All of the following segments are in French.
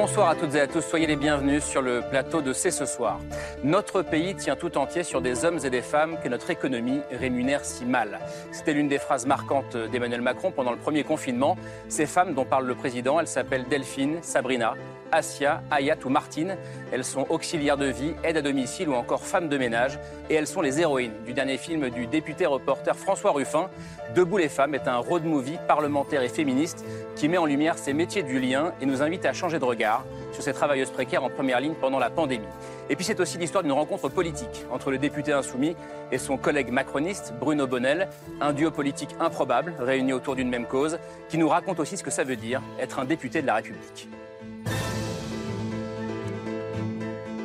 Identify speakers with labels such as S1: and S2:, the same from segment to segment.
S1: Bonsoir à toutes et à tous, soyez les bienvenus sur le plateau de C'est ce soir. Notre pays tient tout entier sur des hommes et des femmes que notre économie rémunère si mal. C'était l'une des phrases marquantes d'Emmanuel Macron pendant le premier confinement. Ces femmes dont parle le président, elles s'appellent Delphine, Sabrina, Asia, Ayat ou Martine. Elles sont auxiliaires de vie, aides à domicile ou encore femmes de ménage. Et elles sont les héroïnes du dernier film du député reporter François Ruffin. Debout les femmes est un road movie parlementaire et féministe qui met en lumière ces métiers du lien et nous invite à changer de regard sur ces travailleuses précaires en première ligne pendant la pandémie. Et puis c'est aussi l'histoire d'une rencontre politique entre le député insoumis et son collègue macroniste Bruno Bonnel, un duo politique improbable réuni autour d'une même cause, qui nous raconte aussi ce que ça veut dire être un député de la République.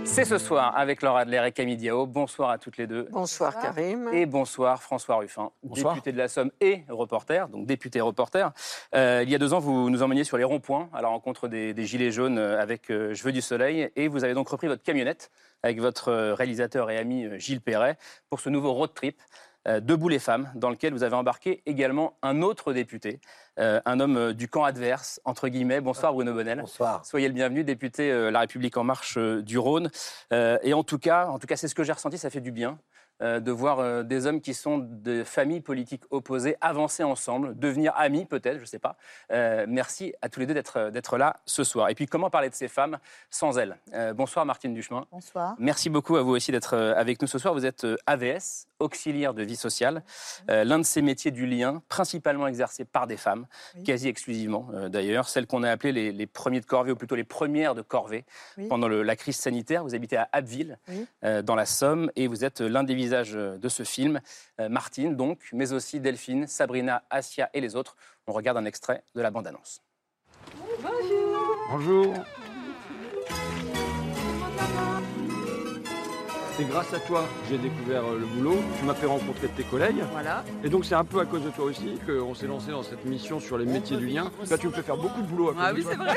S1: C'est ce soir avec Laura Adler et Camille Diao. Bonsoir à toutes les deux.
S2: Bonsoir, Karim.
S1: Et bonsoir François Ruffin, député de la Somme et reporter, donc député reporter. Euh, il y a deux ans, vous nous emmeniez sur les ronds-points à la rencontre des, Gilets jaunes euh, avec euh, Je veux du soleil et vous avez donc repris votre camionnette avec votre réalisateur et ami Gilles Perret pour ce nouveau road trip. Debout les femmes, dans lequel vous avez embarqué également un autre député, euh, un homme euh, du camp adverse, entre guillemets. Bonsoir Bruno Bonnel.
S2: Bonsoir.
S1: Soyez le bienvenu, député euh, La République En Marche du Rhône. et en tout cas, en tout cas c'est ce que j'ai ressenti, ça fait du bien. Euh, de voir euh, des hommes qui sont de familles politiques opposées avancer ensemble, devenir amis peut-être, je ne sais pas. Euh, merci à tous les deux d'être là ce soir. Et puis comment parler de ces femmes sans elles? Bonsoir Martine Duchemin.
S3: Bonsoir.
S1: Merci beaucoup à vous aussi d'être avec nous ce soir. Vous êtes AVS, auxiliaire de vie sociale, l'un de ces métiers du lien, principalement exercé par des femmes, quasi exclusivement d'ailleurs, celles qu'on a appelées les, premiers de corvée, ou plutôt les premières de corvée pendant la crise sanitaire. Vous habitez à Abbeville, dans la Somme, et vous êtes l'un des visage euh, de ce film. Euh, Martine, donc, mais aussi Delphine, Sabrina, Asia et les autres. On regarde un extrait de la bande-annonce.
S4: Bonjour. Bonjour. C'est grâce à toi que j'ai découvert euh, le boulot. Tu m'as fait rencontrer tes collègues.
S3: Voilà.
S4: Et donc c'est un peu à cause de toi aussi qu'on s'est lancé dans cette mission sur les métiers du lien. Là, tu me fais faire beaucoup de boulot à cause
S3: Ah oui, c'est vrai.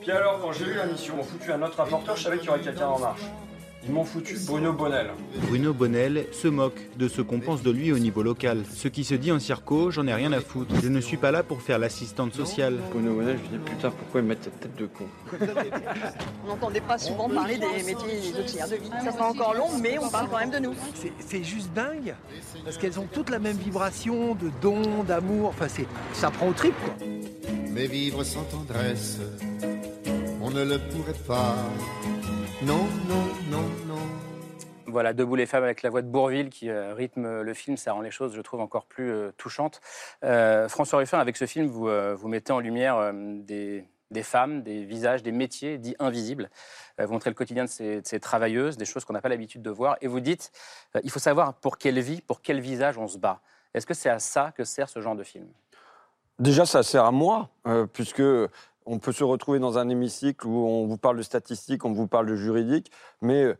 S4: Puis alors, quand j'ai eu la mission, on foutu un autre rapporteur, je savais qu'il y aurait quelqu'un en marche. Ils m'ont foutu Bruno Bonnel.
S5: Bruno Bonnel se moque de ce qu'on pense de lui au niveau local. Ce qui se dit en circo, j'en ai rien à foutre. Je ne suis pas là pour faire l'assistante sociale.
S4: Bruno Bonnel, je me dis putain, pourquoi ils mettent cette tête de con
S3: On n'entendait pas souvent parler des métiers d'auxiliaire de vie. Ça sera encore long, mais on parle quand même de nous.
S6: C'est juste dingue, parce qu'elles ont toutes la même vibration de don, d'amour. Enfin, ça prend au trip, quoi.
S7: Mais vivre sans tendresse, on ne le pourrait pas. Non, non, non, non.
S1: Voilà, Debout les femmes avec la voix de Bourville qui euh, rythme le film, ça rend les choses, je trouve, encore plus euh, touchantes. Euh, François Ruffin, avec ce film, vous, vous mettez en lumière des, femmes, des visages, des métiers dits invisibles. vous montrez le quotidien de ces, de ces travailleuses, des choses qu'on n'a pas l'habitude de voir. Et vous dites, il faut savoir pour quelle vie, pour quel visage on se bat. Est-ce que c'est à ça que sert ce genre de film?
S4: Déjà, ça sert à moi, puisque on peut se retrouver dans un hémicycle où on vous parle de statistiques, on vous parle de juridique, mais euh,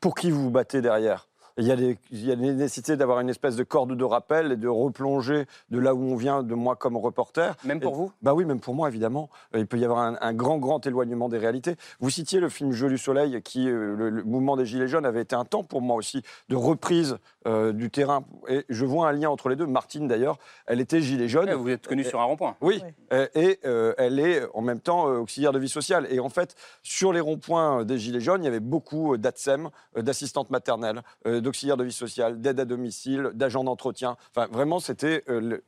S4: pour qui vous vous battez derrière? Il y, a des, il nécessité d'avoir une espèce de corde de rappel et de replonger de là où on vient, de moi comme reporter.
S1: Même pour vous?
S4: Bah oui, même pour moi, évidemment. Il peut y avoir un, grand, grand éloignement des réalités. Vous citiez le film Jeu du Soleil, qui, euh, le, mouvement des Gilets jaunes, avait été un temps pour moi aussi de reprise euh, du terrain. Et je vois un lien entre les deux. Martine, d'ailleurs, elle était Gilet jaune.
S1: vous êtes connue sur un rond-point.
S4: Oui, et elle est en même temps auxiliaire de vie sociale. Et en fait, sur les ronds-points des Gilets jaunes, il y avait beaucoup d'ATSEM, d'assistantes maternelles, d'auxiliaires de vie sociale, d'aide à domicile, d'agents d'entretien. Enfin, vraiment, c'était euh,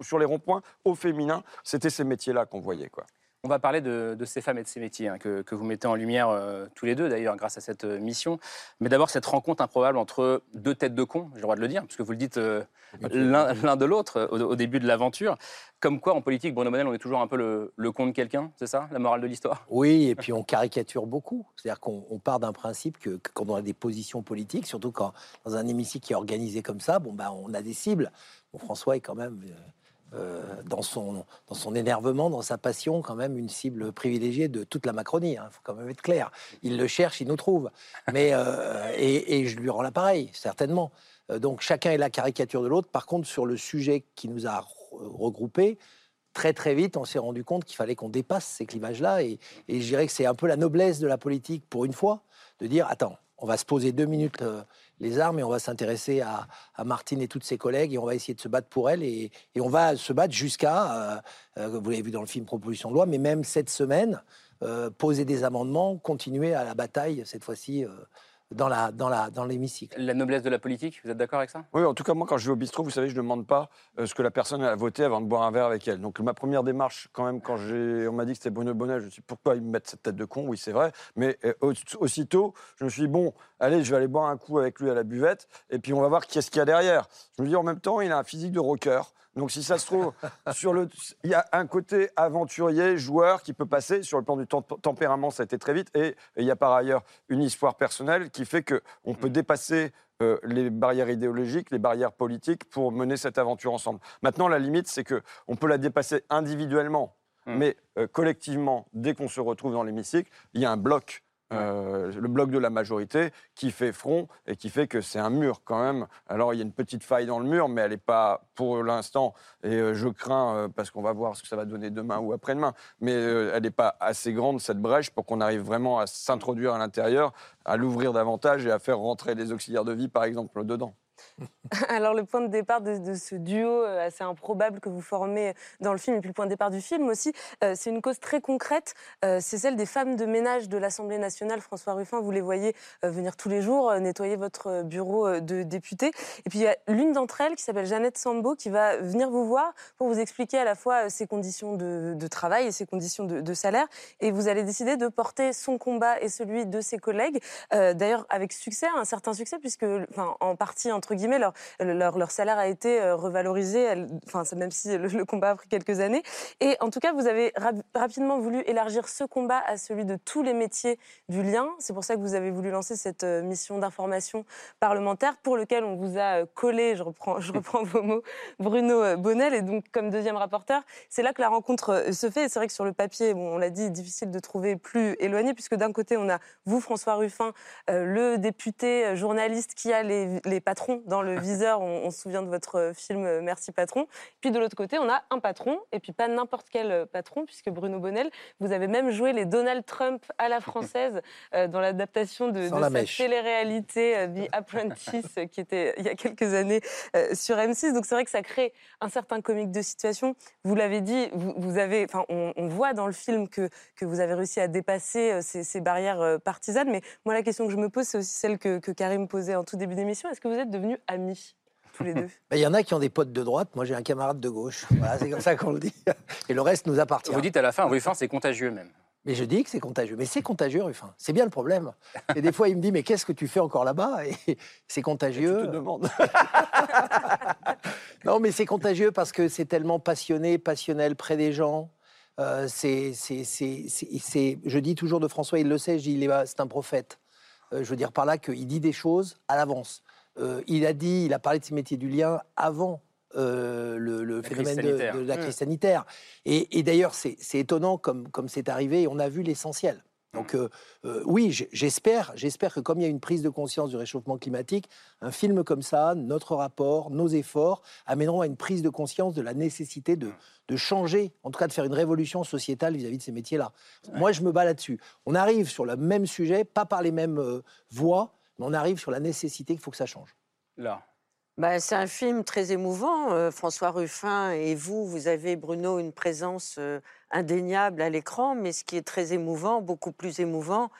S4: sur les ronds-points, au féminin, c'était ces métiers-là qu'on voyait. Quoi.
S1: On va parler de, ces femmes et de ces métiers hein, que, vous mettez en lumière euh, tous les deux, d'ailleurs, grâce à cette euh, mission. Mais d'abord, cette rencontre improbable entre deux têtes de con, j'ai le droit de le dire, puisque vous le dites euh, l'un de l'autre au, début de l'aventure. Comme quoi, en politique, Bruno Monel, on est toujours un peu le, con de quelqu'un, c'est ça, la morale de l'histoire?
S2: Oui, et puis on caricature beaucoup. C'est-à-dire qu'on part d'un principe que, quand on a des positions politiques, surtout quand dans un hémicycle qui est organisé comme ça, bon, bah, on a des cibles. Bon, François est quand même euh, dans, son, dans son énervement, dans sa passion, quand même une cible privilégiée de toute la Macronie. Il hein, faut quand même être clair. Il le cherche, il nous trouve. Mais, euh, et, je lui rends l'appareil, certainement. Euh, donc chacun est la caricature de l'autre. Par contre, sur le sujet qui nous a regroupés, très très vite, on s'est rendu compte qu'il fallait qu'on dépasse ces clivages-là. Et, je dirais que c'est un peu la noblesse de la politique, pour une fois, de dire, attends, on va se poser deux minutes les armes et on va s'intéresser à, Martine et toutes ses collègues et on va essayer de se battre pour elle et, on va se battre jusqu'à, euh, euh, vous l'avez vu dans le film Proposition de loi, mais même cette semaine, euh, poser des amendements, continuer à la bataille, cette fois-ci, dans la- dans la- dans l'hémicycle.
S1: La noblesse de la politique, vous êtes d'accord avec ça?
S4: Oui, en tout cas, moi, quand je vais au bistrot, vous savez, je ne demande pas euh, ce que la personne a voté avant de boire un verre avec elle. Donc, ma première démarche, quand même, quand j'ai- on m'a dit que c'était Bruno Bonnet, je me suis dit, pourquoi ils me mettent cette tête de con? Oui, c'est vrai. Mais euh, au- aussitôt, je me suis dit, bon, allez, je vais aller boire un coup avec lui à la buvette, et puis on va voir qui est-ce qu'il y a derrière. Je me dis, en même temps, il a un physique de rocker. Donc, si ça se trouve, sur le, il y a un côté aventurier, joueur qui peut passer. Sur le plan du tem- tempérament, ça a été très vite. Et, il y a par ailleurs une histoire personnelle qui fait qu'on peut dépasser euh, les barrières idéologiques, les barrières politiques pour mener cette aventure ensemble. Maintenant, la limite, c'est que on peut la dépasser individuellement,
S1: Mm.
S4: mais euh, collectivement, dès qu'on se retrouve dans l'hémicycle, il y a un bloc. Euh, le bloc de la majorité qui fait front et qui fait que c'est un mur quand même. Alors il y a une petite faille dans le mur, mais elle n'est pas pour l'instant, et euh, je crains, euh, parce qu'on va voir ce que ça va donner demain ou après-demain, mais elle n'est pas assez grande, cette brèche, pour qu'on arrive vraiment à s'introduire à l'intérieur, à l'ouvrir davantage et à faire rentrer les auxiliaires de vie, par exemple, dedans.
S8: Alors le point de départ de, ce duo euh, assez improbable que vous formez dans le film, et puis le point de départ du film aussi, euh, c'est une cause très concrète, euh, c'est celle des femmes de ménage de l'Assemblée nationale. François Ruffin, vous les voyez venir tous les jours nettoyer votre bureau de député. Et puis il y a l'une d'entre elles qui s'appelle Jeannette Sambo qui va venir vous voir pour vous expliquer à la fois ses conditions de, travail et ses conditions de, salaire. Et vous allez décider de porter son combat et celui de ses collègues, d'ailleurs avec succès, un certain succès, puisque en partie, entre guillemets, leur, leur, leur salaire a été euh, revalorisé, enfin, même si le, combat a pris quelques années. Et en tout cas, vous avez rap- rapidement voulu élargir ce combat à celui de tous les métiers du lien. C'est pour ça que vous avez voulu lancer cette euh, mission d'information parlementaire pour lequel on vous a euh, collé, je reprends, je reprends vos mots, Bruno euh, Bonnel. Et donc, comme deuxième rapporteur, c'est là que la rencontre euh, se fait. C'est vrai que sur le papier, bon, on l'a dit, difficile de trouver plus éloigné, puisque d'un côté, on a vous, François Ruffin, euh, le député euh, journaliste qui a les, les patrons le viseur. On, on se souvient de votre euh, film euh, Merci patron. Puis de l'autre côté, on a un patron, et puis pas n'importe quel euh, patron, puisque Bruno Bonnel, vous avez même joué les Donald Trump à la française euh, dans l'adaptation de,
S2: la mèche.
S8: télé-réalité euh, The Apprentice, qui était il y a quelques années euh, sur M6. Donc c'est vrai que ça crée un certain comique de situation. Vous l'avez dit, vous, vous avez, enfin, on, on voit dans le film que, que vous avez réussi à dépasser ces, ces barrières partisanes. Mais moi, la question que je me pose, c'est aussi celle que, que Karim posait en tout début d'émission. Est-ce que vous êtes devenus amis tous les deux
S2: Ben, Il y en a qui ont des potes de droite, moi j'ai un camarade de gauche. Voilà, c'est comme ça qu'on le dit. Et le reste nous appartient.
S1: Vous dites à la fin, Ruffin, c'est contagieux même.
S2: Mais je dis que c'est contagieux. Mais c'est contagieux, Ruffin. C'est bien le problème. Et des fois, il me dit, mais qu'est-ce que tu fais encore là-bas? Et c'est contagieux.
S4: Je te demande.
S2: Non, mais c'est contagieux parce que c'est tellement passionné, passionnel, près des gens. Euh, c'est, c'est, c'est, c'est- c'est- je dis toujours de François, il le sait, je dis, il est- c'est un prophète. Euh, je veux dire par là qu'il dit des choses à l'avance. Euh, il a dit, il a parlé de ces métiers du lien avant euh, le, phénomène de, la
S1: Mm.
S2: crise sanitaire. Et, et d'ailleurs, c'est, étonnant comme, comme c'est arrivé et on a vu l'essentiel. Donc euh, euh, oui, j'espère, j'espère que comme il y a une prise de conscience du réchauffement climatique, un film comme ça, notre rapport, nos efforts amèneront à une prise de conscience de la nécessité de, de changer, en tout cas de faire une révolution sociétale vis-à-vis de ces métiers-là. Moi, je me bats là-dessus. On arrive sur le même sujet, pas par les mêmes euh, voies, mais on arrive sur la nécessité qu'il faut que ça change.
S1: Là.
S9: Bah, c'est un film très émouvant. euh, François Ruffin et vous, vous avez, Bruno, une présence euh, indéniable à l'écran. Mais ce qui est très émouvant, beaucoup plus émouvant,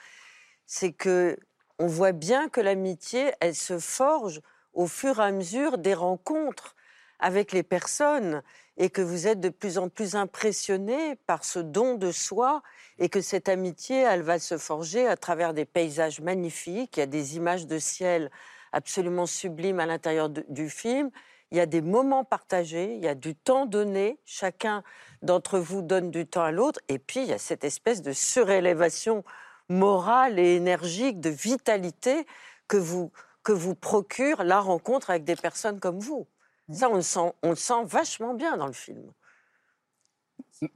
S9: c'est que on voit bien que l'amitié, elle se forge au fur et à mesure des rencontres avec les personnes et que vous êtes de plus en plus impressionné par ce don de soi et que cette amitié, elle va se forger à travers des paysages magnifiques. Il y a des images de ciel absolument sublimes à l'intérieur du film. Il y a des moments partagés, il y a du temps donné, chacun d'entre vous donne du temps à l'autre, et puis il y a cette espèce de surélévation morale et énergique, de vitalité que vous, que vous procure la rencontre avec des personnes comme vous. Ça, on le sent, on le sent vachement bien dans le film.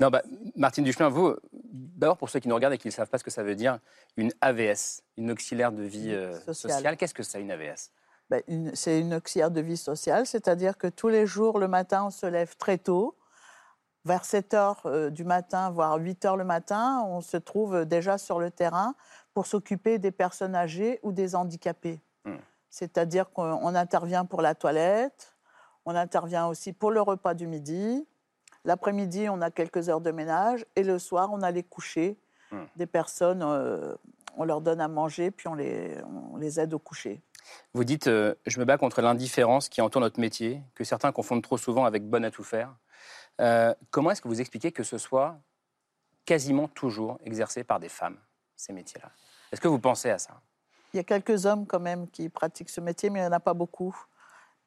S1: Non, bah, Martine Duchemin, vous, d'abord pour ceux qui nous regardent et qui ne savent pas ce que ça veut dire, une AVS, une auxiliaire de vie euh,
S10: Sociale.
S1: sociale, qu'est-ce que c'est une AVS
S10: Ben, une- c'est une auxiliaire de vie sociale, c'est-à-dire que tous les jours, le matin, on se lève très tôt, vers 7 heures euh, du matin, voire 8 heures le matin, on se trouve déjà sur le terrain pour s'occuper des personnes âgées ou des handicapés.
S1: Hmm.
S10: C'est-à-dire qu'on intervient pour la toilette, on intervient aussi pour le repas du midi. L'après-midi, on a quelques heures de ménage et le soir, on a les couchers
S1: Hmm.
S10: des personnes. euh, on leur donne à manger, puis on les, on les aide au coucher.
S1: Vous dites euh, Je me bats contre l'indifférence qui entoure notre métier, que certains confondent trop souvent avec bonne à tout faire. Euh, comment est-ce que vous expliquez que ce soit quasiment toujours exercé par des femmes, ces métiers-là? Est-ce que vous pensez à ça?
S10: Il y a quelques hommes quand même qui pratiquent ce métier, mais il n'y en a pas beaucoup.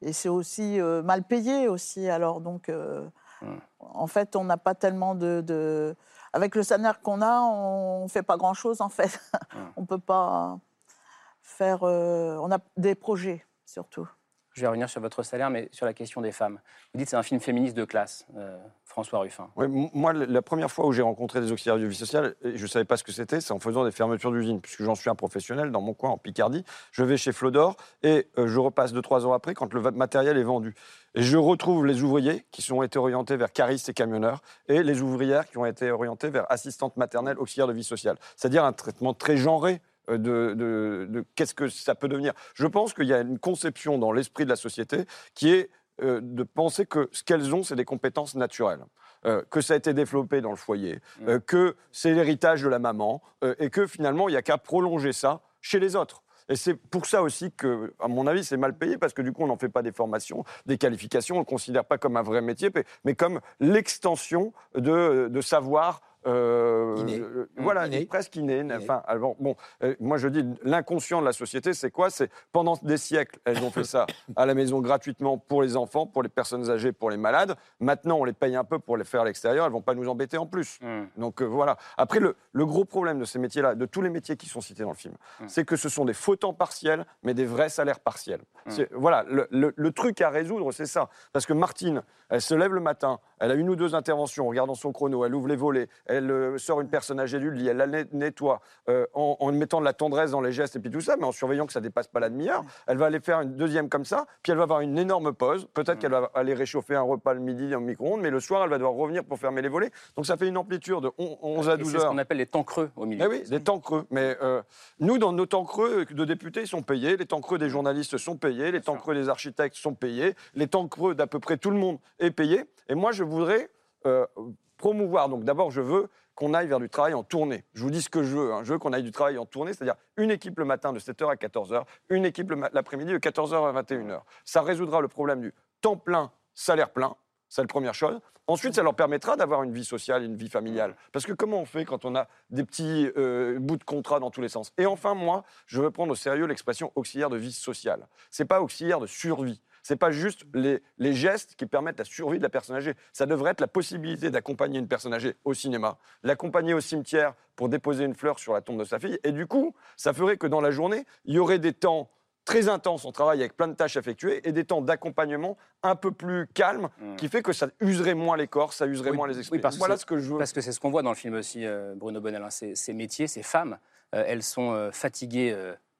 S10: Et c'est aussi euh, mal payé aussi. Alors donc, euh,
S1: Hmm.
S10: en fait, on n'a pas tellement de, de- Avec le salaire qu'on a, on ne fait pas grand-chose en fait.
S1: Hmm.
S10: on ne peut pas faire... euh, on a des projets surtout.
S1: Je vais revenir sur votre salaire, mais sur la question des femmes. Vous dites que c'est un film féministe de classe, François Ruffin.
S4: Ouais, m- moi, la première fois où j'ai rencontré des auxiliaires de vie sociale, et je ne savais pas ce que c'était, c'est en faisant des fermetures d'usines, puisque j'en suis un professionnel dans mon coin, en Picardie. Je vais chez Flodor et euh, je repasse deux, trois ans après quand le matériel est vendu. Et je retrouve les ouvriers qui ont été orientés vers caristes et camionneurs et les ouvrières qui ont été orientées vers assistantes maternelles, auxiliaires de vie sociale. C'est-à-dire un traitement très genré euh, de- de qu'est-ce que ça peut devenir. Je pense qu'il y a une conception dans l'esprit de la société qui est euh, de penser que ce qu'elles ont, c'est des compétences naturelles. Euh, que ça a été développé dans le foyer, euh, que c'est l'héritage de la maman, et que finalement, il n'y a qu'à prolonger ça chez les autres. Et c'est pour ça aussi que, à mon avis, c'est mal payé, parce que du coup, on n'en fait pas des formations, des qualifications, on ne le considère pas comme un vrai métier, mais- mais comme l'extension de, de savoir. Euh,
S2: Inné.
S4: euh, voilà,
S2: Inné.
S4: presque inné.
S2: Inné.
S4: Enfin, alors, bon, euh, moi je dis l'inconscient de la société, c'est quoi? C'est pendant des siècles, elles ont fait ça à la maison gratuitement pour les enfants, pour les personnes âgées, pour les malades. Maintenant, on les paye un peu pour les faire à l'extérieur. Elles vont pas nous embêter en plus.
S1: Hmm.
S4: Donc voilà. Après, le, le gros problème de ces métiers-là, de tous les métiers qui sont cités dans le film,
S1: Mm.
S4: c'est que ce sont des faux temps partiels, mais des vrais salaires partiels. Voilà, le, le- le truc à résoudre, c'est ça. Parce que Martine, elle se lève le matin, elle a une ou deux interventions en regardant son chrono, elle ouvre les volets, elle euh, sort une personne âgée du lit, elle la net- nettoie, euh, en, en mettant de la tendresse dans les gestes et puis tout ça, mais en surveillant que ça dépasse pas la demi-heure. Elle va aller faire une deuxième comme ça, puis elle va avoir une énorme pause. Peut-être qu'elle va aller réchauffer un repas le midi en micro-ondes, mais le soir, elle va devoir revenir pour fermer les volets. Donc ça fait une amplitude de on- 11 à
S1: Et
S4: 12
S1: c'est ce
S4: heures.
S1: qu'on appelle les temps creux au milieu.
S4: Eh oui, des temps creux. Mais euh, nous, dans nos temps creux de députés, ils sont payés. Les temps creux des journalistes sont payés. Les temps creux des architectes sont payés. Les temps creux d'à peu près tout le monde est payé. Et moi, je voudrais euh, promouvoir. Donc, d'abord, je veux qu'on aille vers du travail en tournée. Je vous dis ce que je veux. hein. Je veux qu'on aille du travail en tournée, c'est-à-dire une équipe le matin de 7h à 14h, une équipe l'après-midi de 14h à 21h. Ça résoudra le problème du temps plein, salaire plein. C'est la première chose. Ensuite, ça leur permettra d'avoir une vie sociale, une vie familiale. Parce que comment on fait quand on a des petits euh, bouts de contrat dans tous les sens? Et enfin, moi, je veux prendre au sérieux l'expression auxiliaire de vie sociale. C'est pas auxiliaire de survie. C'est pas juste les, les gestes qui permettent la survie de la personne âgée. Ça devrait être la possibilité d'accompagner une personne âgée au cinéma, l'accompagner au cimetière pour déposer une fleur sur la tombe de sa fille. Et du coup, ça ferait que dans la journée, il y aurait des temps très intenses en travail avec plein de tâches effectuées et des temps d'accompagnement un peu plus calmes
S1: Mm.
S4: qui fait que ça userait moins les corps, ça userait
S1: Oui,
S4: moins les
S1: oui,
S4: esprits.
S1: parce
S4: voilà
S1: c'est-
S4: ce que je veux.
S1: Parce que c'est ce qu'on voit dans le film aussi, euh, Bruno Bonnel. hein. Ces, ces métiers, ces femmes, euh, elles sont euh, fatiguées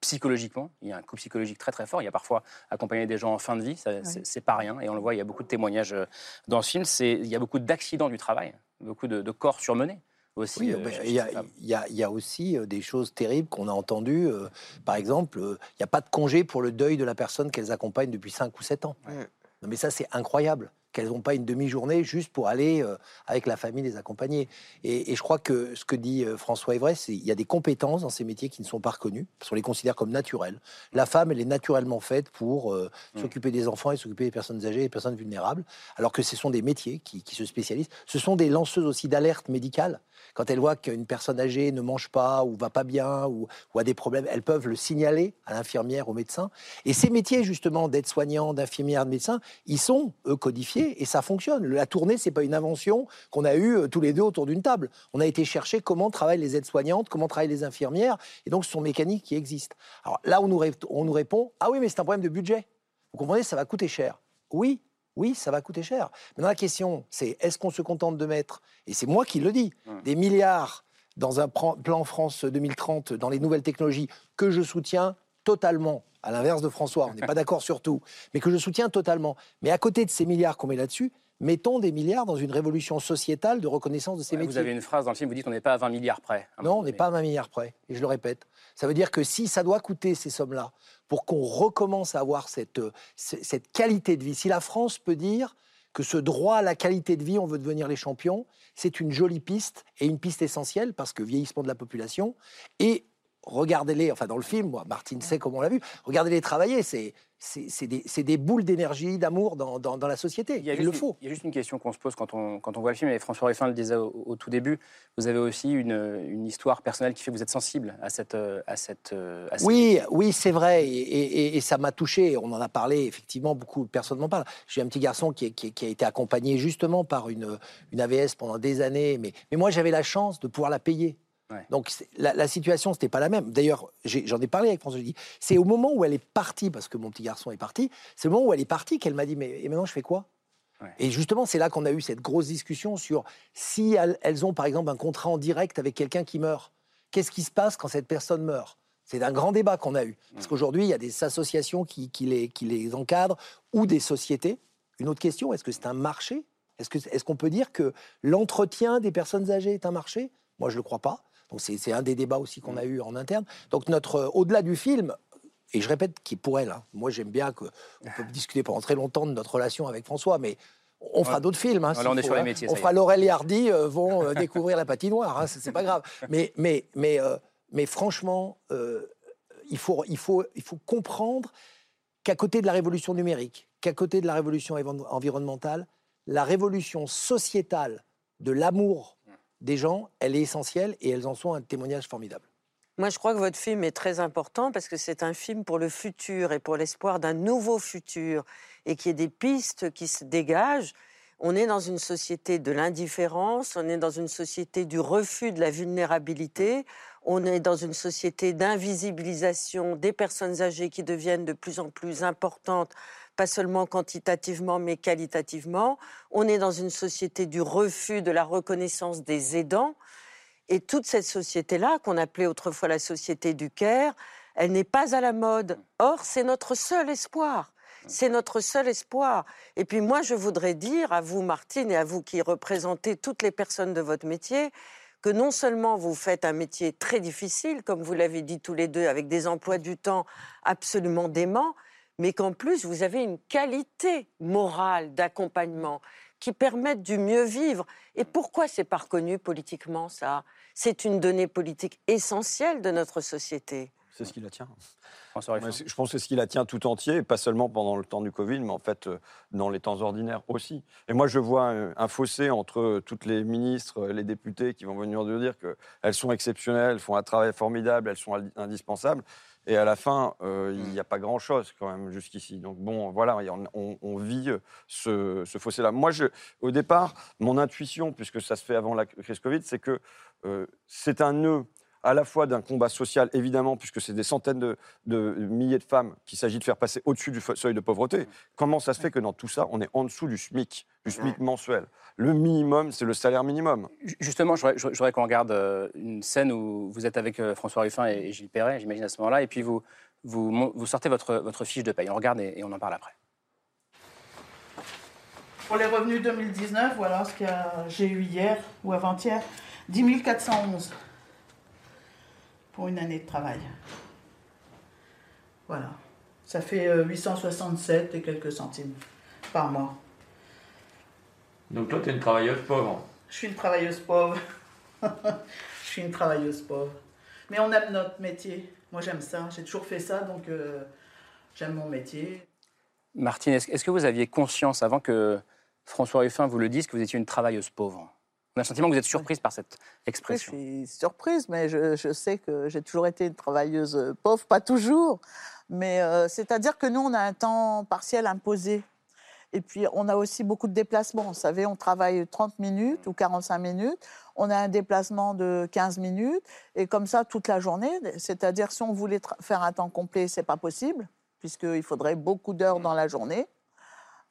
S1: psychologiquement. Il y a un coup psychologique très très fort. Il y a parfois accompagner des gens en fin de vie, c'est- pas rien. Et on le voit, il y a beaucoup de témoignages euh, dans ce film. Il y a beaucoup d'accidents du travail, beaucoup de, de corps surmenés aussi.
S2: Oui,
S1: euh,
S2: ben,
S1: chez
S2: il y, a-
S1: ces femmes.
S2: il y a- il y a aussi euh, des choses terribles qu'on a entendues. euh, par exemple, euh, il n'y a pas de congé pour le deuil de la personne qu'elles accompagnent depuis 5 ou 7 ans.
S4: Ouais.
S2: Non, mais ça, c'est incroyable qu'elles n'ont pas une demi-journée juste pour aller euh, avec la famille les accompagner. Et, et je crois que ce que dit euh, François Evray, c'est qu'il y a des compétences dans ces métiers qui ne sont pas reconnues, parce qu'on les considère comme naturelles. La femme, elle est naturellement faite pour euh,
S1: Mm.
S2: s'occuper des enfants et s'occuper des personnes âgées et des personnes vulnérables, alors que ce sont des métiers qui, qui se spécialisent. Ce sont des lanceuses aussi d'alerte médicale. Quand elles voient qu'une personne âgée ne mange pas ou va pas bien ou, ou a des problèmes, elles peuvent le signaler à l'infirmière, au médecin. Et ces métiers, justement, d'aide-soignant, d'infirmière, de médecin, ils sont eux, codifiés et ça fonctionne. La tournée, c'est pas une invention qu'on a eue euh, tous les deux autour d'une table. On a été chercher comment travaillent les aides-soignantes, comment travaillent les infirmières, et donc ce sont mécaniques qui existent. Alors là, on nous, ré- on nous répond Ah oui, mais c'est un problème de budget. Vous comprenez, ça va coûter cher. Oui, oui, ça va coûter cher. Maintenant, la question, c'est est-ce qu'on se contente de mettre, et c'est moi qui le dis, des milliards dans un plan plan France 2030 dans les nouvelles technologies que je soutiens totalement, à l'inverse de François, on n'est pas d'accord sur tout, mais que je soutiens totalement. Mais à côté de ces milliards qu'on met là-dessus, mettons des milliards dans une révolution sociétale de reconnaissance de ces
S1: Ouais,
S2: métiers.
S1: Vous avez une phrase dans le film, vous dites qu'on n'est pas à 20 milliards près.
S2: Non, on n'est pas à 20 milliards près. Et je le répète. Ça veut dire que si ça doit coûter ces sommes-là pour qu'on recommence à avoir cette, euh, cette qualité de vie, si la France peut dire que ce droit à la qualité de vie, on veut devenir les champions, c'est une jolie piste et une piste essentielle parce que vieillissement de la population. Et regardez-les, enfin dans le film, moi, Martine sait comment on l'a vu, regardez-les travailler, c'est des, des boules d'énergie, d'amour dans, dans- dans la société.
S1: Il, y a
S2: Il, le
S1: une-
S2: faut.
S1: il y a juste une question qu'on se pose quand on, quand on voit le film, et François Ruffin le disait au, au tout début, vous avez aussi une, une histoire personnelle qui fait que vous êtes sensible à cette... euh, À cette euh, à ces
S2: Oui, oui, c'est vrai, et, et- et ça m'a touché. On en a parlé, effectivement, beaucoup de personnes m'en parlent. J'ai un petit garçon qui, est- qui est- qui a été accompagné justement par une, une AVS pendant des années, mais, mais moi j'avais la chance de pouvoir la payer.
S1: Ouais.
S2: Donc la, la situation, c'était pas la même. D'ailleurs, j'en ai, parlé avec François. J'ai dit, c'est au moment où elle est partie, parce que mon petit garçon est parti, c'est au moment où elle est partie qu'elle m'a dit, mais et maintenant je fais quoi?
S1: Ouais.
S2: Et justement, c'est là qu'on a eu cette grosse discussion sur si elles, elles ont, par exemple, un contrat en direct avec quelqu'un qui meurt. Qu'est-ce qui se passe quand cette personne meurt? C'est un grand débat qu'on a eu. Parce qu'aujourd'hui, il y a des associations qui, qui les, qui les encadrent ou des sociétés. Une autre question, est-ce que c'est un marché? Est-ce qu'on peut dire que l'entretien des personnes âgées est un marché? Moi, je ne le crois pas. Donc, c'est un des débats aussi qu'on a eu en interne. Donc, notre, euh, au-delà du film, et je répète, qui est pour elle, hein, moi j'aime bien qu'on peut discuter pendant très longtemps de notre relation avec François, mais on fera
S1: Ouais.
S2: d'autres films. hein,
S1: on
S2: s'il
S1: est
S2: faut,
S1: sur les
S2: hein. On fera. Laurel et Hardy euh, vont euh, découvrir la patinoire, hein, c'est pas grave. Mais, mais, mais, euh, mais franchement, il, faut, il, faut, il faut comprendre qu'à côté de la révolution numérique, qu'à côté de la révolution environnementale, la révolution sociétale de l'amour des gens, elle est essentielle et elles en sont un témoignage formidable.
S9: Moi, je crois que votre film est très important parce que c'est un film pour le futur et pour l'espoir d'un nouveau futur et qu'il y ait des pistes qui se dégagent. On est dans une société de l'indifférence, on est dans une société du refus de la vulnérabilité, on est dans une société d'invisibilisation des personnes âgées qui deviennent de plus en plus importantes, pas seulement quantitativement mais qualitativement. On est dans une société du refus de la reconnaissance des aidants. Et toute cette société-là, qu'on appelait autrefois la société du Caire, elle n'est pas à la mode. Or, c'est notre seul espoir. C'est notre seul espoir. Et puis moi, je voudrais dire à vous, Martine, et à vous qui représentez toutes les personnes de votre métier, que non seulement vous faites un métier très difficile, comme vous l'avez dit tous les deux, avec des emplois du temps absolument déments, mais qu'en plus, vous avez une qualité morale d'accompagnement qui permettent du mieux vivre. Et pourquoi c'est pas reconnu politiquement, ça? C'est une donnée politique essentielle de notre société.
S4: C'est ce qui la tient. Je pense que c'est ce qui la tient tout entier, et pas seulement pendant le temps du Covid, mais en fait euh, dans les temps ordinaires aussi. Et moi, je vois un, un fossé entre euh, toutes les ministres, euh, les députés qui vont venir nous dire qu'elles sont exceptionnelles, elles font un travail formidable, elles sont indi- indispensables. Et à la fin, euh, il n'y a pas grand-chose quand même jusqu'ici. Donc bon, voilà, on, vit euh, ce, ce fossé-là. Moi, je, au départ, mon intuition, puisque ça se fait avant la crise Covid, c'est que euh, c'est un nœud à la fois d'un combat social, évidemment, puisque c'est des centaines de, de milliers de femmes qu'il s'agit de faire passer au-dessus du seuil de pauvreté. Comment ça se fait que dans tout ça, on est en dessous du SMIC, du SMIC mensuel? Le minimum, c'est le salaire minimum.
S1: Ju- Justement, je voudrais, qu'on regarde euh, une scène où vous êtes avec euh, François Ruffin et, Gilles Perret, j'imagine à ce moment-là, et puis vous, vous, mon- vous sortez votre, votre fiche de paye. On regarde et, et on en parle après.
S10: Pour les revenus 2019, voilà ce que j'ai eu hier ou avant-hier 10 411 pour une année de travail. Voilà. Ça fait euh, 867 et quelques centimes par mois.
S11: Donc toi, tu es une travailleuse pauvre.
S10: Je suis une travailleuse pauvre. Je suis une travailleuse pauvre. Mais on aime notre métier. Moi, j'aime ça. J'ai toujours fait ça, donc euh, j'aime mon métier.
S1: Martine, est-ce est-ce que vous aviez conscience, avant que François Ruffin vous le dise, que vous étiez une travailleuse pauvre? On a le sentiment que vous êtes surprise par cette
S10: Oui, je
S1: expression.
S10: suis surprise, mais je, je sais que j'ai toujours été une travailleuse euh, pauvre, pas toujours. Mais euh, c'est-à-dire que nous, on a un temps partiel imposé. Et puis, on a aussi beaucoup de déplacements. Vous savez, on travaille 30 minutes ou 45 minutes. On a un déplacement de 15 minutes. Et comme ça, toute la journée. C'est-à-dire, si on voulait faire un temps complet, c'est pas possible, puisqu'il faudrait beaucoup d'heures dans la journée.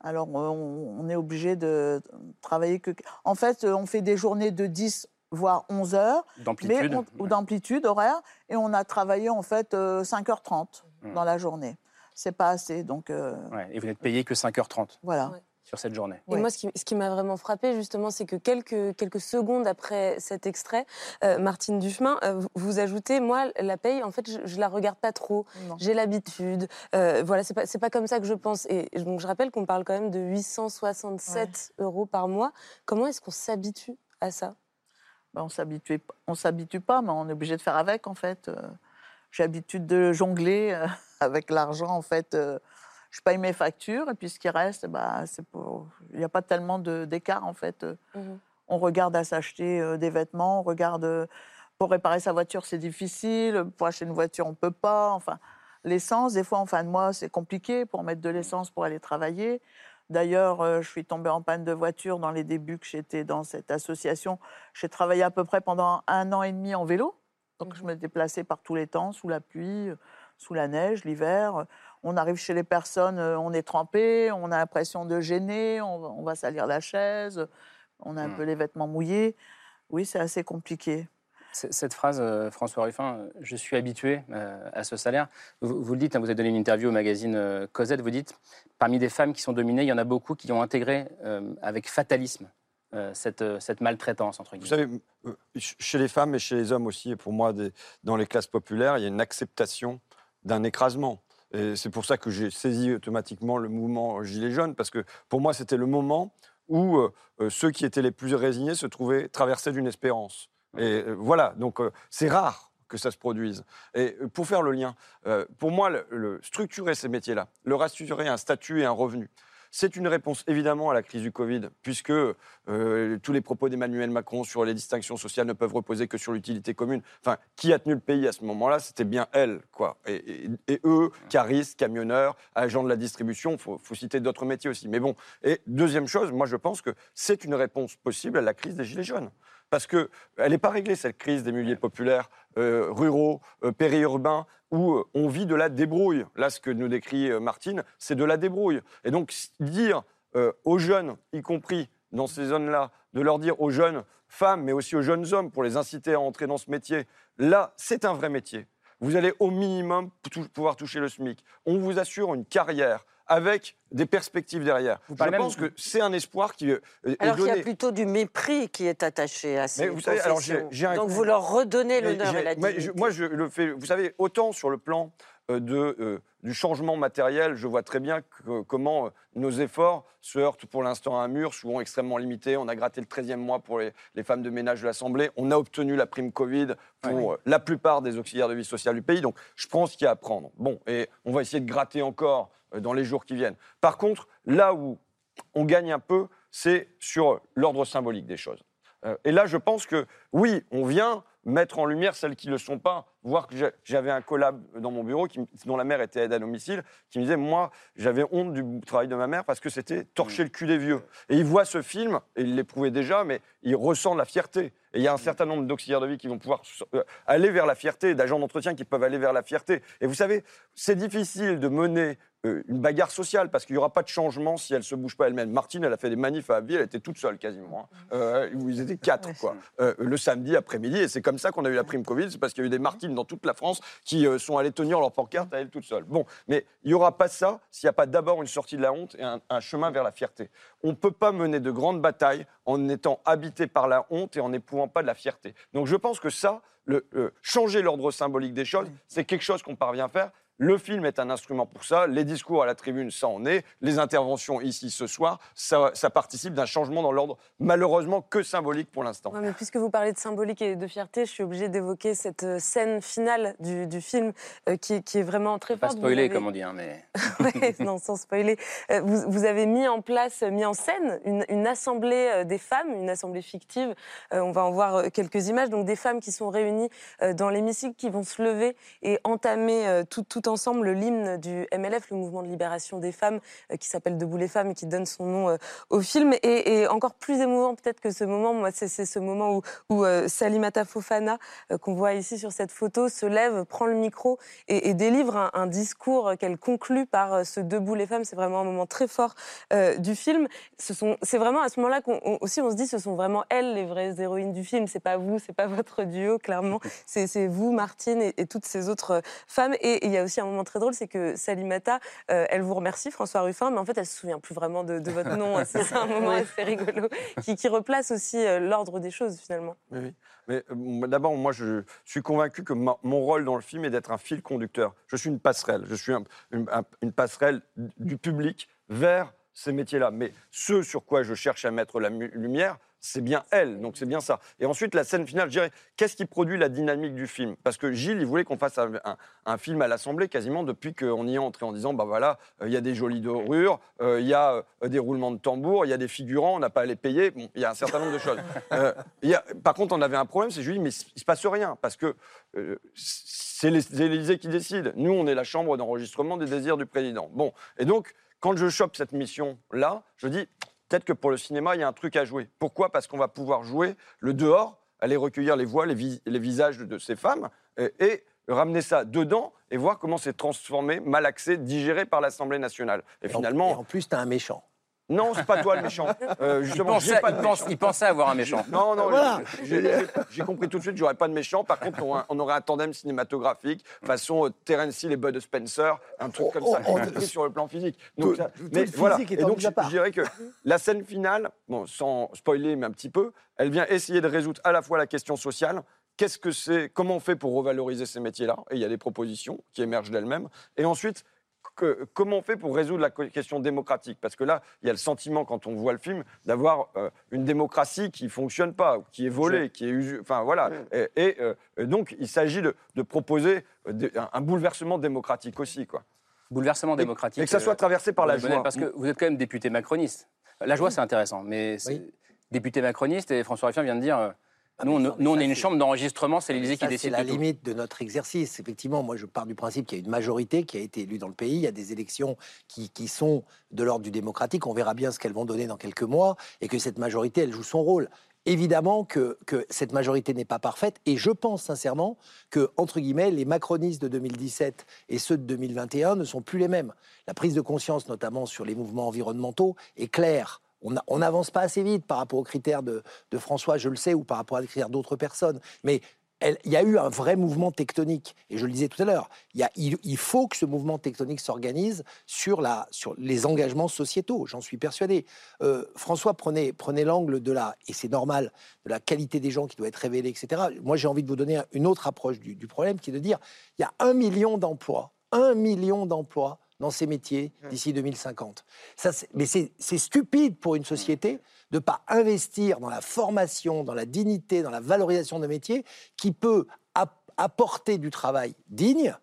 S10: Alors, euh, on, on est obligé de travailler que. En fait, euh, on fait des journées de 10 voire 11 heures, mais
S1: D'amplitude
S10: on- ou d'amplitude horaire, et on a travaillé en fait euh, 5h30
S1: Mm.
S10: dans la journée. C'est pas assez, donc euh,
S1: Ouais, et vous n'êtes payé que 5h30.
S10: voilà.
S1: Sur cette journée.
S8: Et moi, ce qui, ce qui m'a vraiment frappé, justement, c'est que quelques, quelques secondes après cet extrait, euh, Martine Duchemin, euh, vous- ajoutez, moi, la paye, en fait, je, je la regarde pas trop. J'ai l'habitude. Euh, voilà, c'est pas, c'est pas comme ça que je pense. Et donc, je rappelle qu'on parle quand même de 867 euros par mois. Comment est-ce qu'on s'habitue à ça?
S10: Ben, on s'habitue, on s'habitue pas, mais on est obligé de faire avec en fait. J'ai l'habitude de jongler avec l'argent en fait. Je paye mes factures et puis ce qui reste, bah, c'est pour. Il n'y a pas tellement d'écart en fait.
S8: Mhm.
S10: On regarde à s'acheter euh, des vêtements, on regarde euh, pour réparer sa voiture, c'est difficile. Pour acheter une voiture, on peut pas. Enfin, l'essence, des fois en fin de mois, c'est compliqué pour mettre de l'essence pour aller travailler. D'ailleurs, euh, je suis tombée en panne de voiture dans les débuts que j'étais dans cette association. J'ai travaillé à peu près pendant un an et demi en vélo. Donc, je me déplaçais par tous les temps, sous la pluie, sous la neige, l'hiver. On arrive chez les personnes, euh, on est trempé, on a l'impression de gêner, on, va- on va salir la chaise, on a un
S1: Mm.
S10: peu les vêtements mouillés. Oui, c'est assez compliqué.
S1: Cette phrase, euh, François Ruffin, euh, je suis habitué euh, à ce salaire. Vous, vous le dites, hein, vous avez donné une interview au magazine Cosette, vous dites, parmi des femmes qui sont dominées, il y en a beaucoup qui ont intégré euh, avec fatalisme cette, cette maltraitance, entre
S4: Vous savez, ch- chez les femmes et chez les hommes aussi, et pour moi, des- dans les classes populaires, il y a une acceptation d'un écrasement. Et c'est pour ça que j'ai saisi automatiquement le mouvement Gilets jaunes, parce que pour moi, c'était le moment où euh, euh, ceux qui étaient les plus résignés se trouvaient traversés d'une espérance. Et euh, voilà, donc euh, c'est rare que ça se produise. Et pour faire le lien, pour moi, le, le- structurer ces métiers-là, leur assurer un statut et un revenu, c'est une réponse évidemment à la crise du Covid, puisque euh, tous les propos d'Emmanuel Macron sur les distinctions sociales ne peuvent reposer que sur l'utilité commune. Enfin, qui a tenu le pays à ce moment-là? C'était bien elle, quoi. Et, eux, caristes, camionneurs, agents de la distribution, faut, faut citer d'autres métiers aussi. Mais bon, et deuxième chose, moi je pense que c'est une réponse possible à la crise des Gilets jaunes. Parce qu'elle n'est pas réglée, cette crise des milieux populaires, euh, ruraux, euh, périurbains, où euh, on vit de la débrouille. Là, ce que nous décrit Martine, c'est de la débrouille. Et donc, dire aux jeunes, y compris dans ces zones-là, de leur dire aux jeunes femmes, mais aussi aux jeunes hommes, pour les inciter à entrer dans ce métier, là, c'est un vrai métier. Vous allez au minimum pouvoir toucher le SMIC. On vous assure une carrière avec des perspectives derrière. Je
S1: même-
S4: pense que c'est un espoir qui euh, est
S9: Alors qu'il y
S4: donné.
S9: a plutôt du mépris qui est attaché à ces
S4: Mais vous savez, alors j'ai un-
S9: Donc vous leur redonnez l'honneur et la
S4: moi,
S9: dignité.
S4: je, moi, je le fais. Vous savez, autant sur le plan euh, de, euh, du changement matériel, je vois très bien que- comment euh, nos efforts se heurtent pour l'instant à un mur, souvent extrêmement limité. On a gratté le 13e mois pour les, les femmes de ménage de l'Assemblée. On a obtenu la prime Covid pour euh, la plupart des auxiliaires de vie sociale du pays. Donc, je pense qu'il y a à prendre. Bon, et on va essayer de gratter encore dans les jours qui viennent. Par contre, là où on gagne un peu, c'est sur l'ordre symbolique des choses. Euh, et là, je pense que oui, on vient mettre en lumière celles qui ne le sont pas. Voir que j'avais un collab dans mon bureau qui, dont la mère était aide à domicile, qui me disait Moi, j'avais honte du travail de ma mère parce que c'était torcher le cul des vieux. Et il voit ce film, et il l'éprouvait déjà, mais il ressent la fierté. Et il y a un certain nombre d'auxiliaires de vie qui vont pouvoir euh, aller vers la fierté, d'agents d'entretien qui peuvent aller vers la fierté. Et vous savez, c'est difficile de mener euh, une bagarre sociale parce qu'il n'y aura pas de changement si elle ne se bouge pas elle-même. Martine, elle a fait des manifs à Abbeville, elle était toute seule quasiment. hein. Euh, où ils étaient quatre, quoi. Euh, le samedi après-midi. Et c'est comme ça qu'on a eu la prime Covid, c'est parce qu'il y a eu des Martines dans toute la France qui euh, sont allées tenir leur pancarte à elles toutes seules. Bon, mais il n'y aura pas ça s'il n'y a pas d'abord une sortie de la honte et un, un chemin vers la fierté. On ne peut pas mener de grandes batailles en étant habité par la honte et en n'éprouvant pas de la fierté. Donc je pense que ça, le, euh, changer l'ordre symbolique des choses, c'est quelque chose qu'on parvient à faire. Le film est un instrument pour ça. Les discours à la tribune, ça en est. Les interventions ici ce soir, ça, ça participe d'un changement dans l'ordre, malheureusement que symbolique pour l'instant.
S8: Ouais, mais puisque vous parlez de symbolique et de fierté, je suis obligée d'évoquer cette euh, scène finale du, du film euh, qui, qui est vraiment très
S1: Pas
S8: forte. Vous
S1: spoiler,
S8: avez-
S1: comme on dit, hein, mais.
S8: Ouais, non, sans spoiler. Euh, Vous, vous avez mis en place, mis en scène une, une assemblée des femmes, une assemblée fictive. Euh, on va en voir quelques images. Donc des femmes qui sont réunies dans l'hémicycle, qui vont se lever et entamer euh, tout, tout ensemble l'hymne du MLF, le mouvement de libération des femmes, euh, qui s'appelle Debout les femmes et qui donne son nom euh, au film. Et, et encore plus émouvant peut-être que ce moment, moi, c'est ce moment où, où euh, Salimata Fofana, qu'on voit ici sur cette photo, se lève, prend le micro et, et délivre un, un discours qu'elle conclut par ce Debout les femmes. C'est vraiment un moment très fort euh, du film. Ce c'est vraiment à ce moment-là qu'on on- aussi on se dit, ce sont vraiment elles les vraies héroïnes du film. C'est pas vous, c'est pas votre duo, clairement. C'est vous, Martine, et, et toutes ces autres femmes. Et il y a aussi aussi un moment très drôle, c'est que Salimata, euh, elle vous remercie, François Ruffin, mais en fait, elle se souvient plus vraiment de, de votre nom. c'est un moment assez rigolo qui, qui replace aussi euh, l'ordre des choses finalement.
S4: Oui, oui. Mais euh, d'abord, moi, je suis convaincu que ma- mon rôle dans le film est d'être un fil conducteur. Je suis une passerelle. Je suis un- une, un- une passerelle du public vers ces métiers-là. Mais ce sur quoi je cherche à mettre la lumière, c'est bien elle. Donc c'est bien ça. Et ensuite, la scène finale, je dirais, qu'est-ce qui produit la dynamique du film? Parce que Gilles, il voulait qu'on fasse un, un- un film à l'Assemblée quasiment depuis qu'on y est entré en disant, bah voilà, euh, il y a des jolies dorures, euh, il y a euh, des roulements de tambour, il y a des figurants, on n'a pas à les payer. Bon, il y a un certain nombre de choses. Y a- par contre, on avait un problème, c'est que je lui dis, mais il se passe rien, parce que c'est les Élysées qui décident. Nous, on est la chambre d'enregistrement des désirs du président. Bon, et donc, quand je chope cette mission-là, je dis, peut-être que pour le cinéma, il y a un truc à jouer. Pourquoi? Parce qu'on va pouvoir jouer le dehors, aller recueillir les voix, les, vis- les visages de, de ces femmes, et, et ramener ça dedans et voir comment c'est transformé, malaxé, digéré par l'Assemblée nationale. Et, finalement...
S2: Et en plus, tu as un méchant.
S4: Non, c'est pas toi le méchant. Euh,
S1: Il
S4: justement,
S1: pensait,
S4: j'ai pas
S1: il
S4: de
S1: pense-
S4: méchant.
S1: il pensait avoir un méchant.
S4: Non, non,
S2: Voilà.
S4: j'ai- compris tout de suite, j'aurais pas de méchant. Par contre, on, aurait- on aurait un tandem cinématographique, façon euh, Terence Hill et Bud Spencer, un truc comme ça,
S2: on-
S4: y compris sur le plan physique. Donc,
S2: Tout-
S4: ça-
S2: tout
S4: mais voilà.
S2: physique
S4: Et donc, je dirais que la scène finale, bon, sans spoiler, mais un petit peu, elle vient essayer de résoudre à la fois la question sociale. Qu'est-ce que c'est Comment on fait pour revaloriser ces métiers-là Et il y a des propositions qui émergent d'elles-mêmes. Et ensuite, que- comment on fait pour résoudre la question démocratique? Parce que là, il y a le sentiment, quand on voit le film, d'avoir euh, une démocratie qui fonctionne pas, qui est volée, qui est usu- Enfin, voilà. Et, et, euh, et donc, il s'agit de, de proposer euh, un, un bouleversement démocratique aussi, quoi.
S1: Bouleversement démocratique.
S4: Et que ça soit traversé par la joie.
S1: Parce que vous êtes quand même député macroniste. La joie, c'est intéressant, mais député macroniste, et François Ruffin vient de dire, euh, nous, on, nous, on est une chambre d'enregistrement, c'est l'Élysée qui
S2: Ça, C'est
S1: décide
S2: la
S1: de tout.
S2: limite de notre exercice. Effectivement, moi, je pars du principe qu'il y a une majorité qui a été élue dans le pays. Il y a des élections qui, qui sont de l'ordre du démocratique. On verra bien ce qu'elles vont donner dans quelques mois et que cette majorité, elle joue son rôle. Évidemment que, que cette majorité n'est pas parfaite et je pense sincèrement que, entre guillemets, les macronistes de 2017 et ceux de 2021 ne sont plus les mêmes. La prise de conscience, notamment sur les mouvements environnementaux, est claire. On n'avance pas assez vite par rapport aux critères de, François, je le sais, ou par rapport à des critères d'autres personnes. Mais il y a eu un vrai mouvement tectonique. Et je le disais tout à l'heure, il, faut que ce mouvement tectonique s'organise sur, les engagements sociétaux, j'en suis persuadé. Euh, François prenait, l'angle de la, et c'est normal, de la qualité des gens qui doit être révélée, etc. Moi, j'ai envie de vous donner un- une autre approche du problème, qui est de dire, il y a un million d'emplois, un million d'emplois dans ces métiers d'ici 2050. Ça, mais c'est stupide pour une société de ne pas investir dans la formation, dans la dignité, dans la valorisation de métiers qui peut ap- apporter du travail digne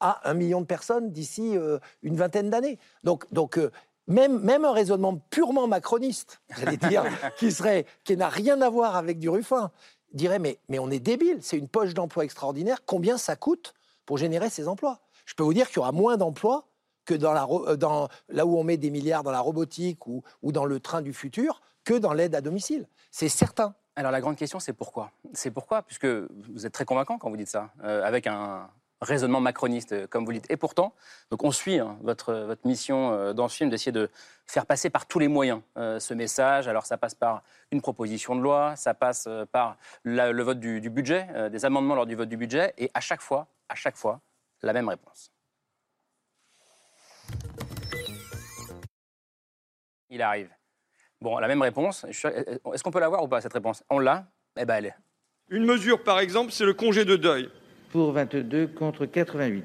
S2: à un million de personnes d'ici euh, une vingtaine d'années. Donc, donc euh, même, même un raisonnement purement macroniste, j'allais dire, qui serait, qui n'a rien à voir avec du Ruffin, dirait mais, mais on est débile, c'est une poche d'emploi extraordinaire. Combien ça coûte pour générer ces emplois? Je peux vous dire qu'il y aura moins d'emplois que dans la, euh, là où on met des milliards dans la robotique ou, dans le train du futur, que dans l'aide à domicile. C'est certain.
S1: Alors la grande question, c'est pourquoi? C'est pourquoi, puisque vous êtes très convaincant quand vous dites ça, euh, avec un raisonnement macroniste, euh, comme vous dites. Et pourtant, donc on suit hein, votre, mission dans ce film d'essayer de faire passer par tous les moyens ce message. Alors ça passe par une proposition de loi, ça passe par le vote du, du budget, des amendements lors du vote du budget, et à chaque fois, à chaque fois, la même réponse. Il arrive. Bon, la même réponse. suis sûr- Est-ce qu'on peut la voir ou pas, cette réponse? On l'a? Eh ben, elle est.
S4: Une mesure, par exemple, c'est le congé de deuil.
S12: Pour 22 contre 88.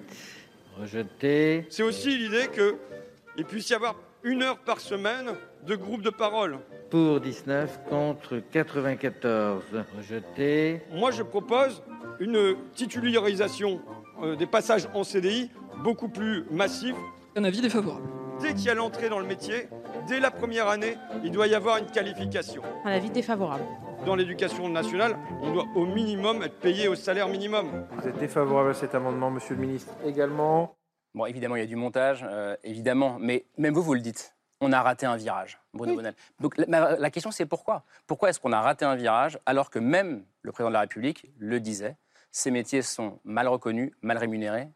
S12: Rejeté.
S4: C'est aussi l'idée qu'il puisse y avoir une heure par semaine de groupe de parole.
S12: Pour 19 contre 94. Rejeté.
S4: Moi, je propose une titularisation euh, des passages en CDI beaucoup plus massif.
S13: Un avis défavorable.
S4: Dès qu'il y a l'entrée dans le métier, dès la première année, il doit y avoir une qualification.
S14: Un avis défavorable.
S4: Dans l'éducation nationale, on doit au minimum être payé au salaire minimum.
S15: Vous êtes défavorable à cet amendement, monsieur le ministre Également.
S1: Bon, évidemment, il y a du montage, euh, évidemment, mais même vous, vous le dites. On a raté un virage, Bruno Bonnel. Donc la question, c'est pourquoi? Pourquoi est-ce qu'on a raté un virage alors que même le président de la République le disait? Ces métiers sont mal reconnus, mal rémunérés.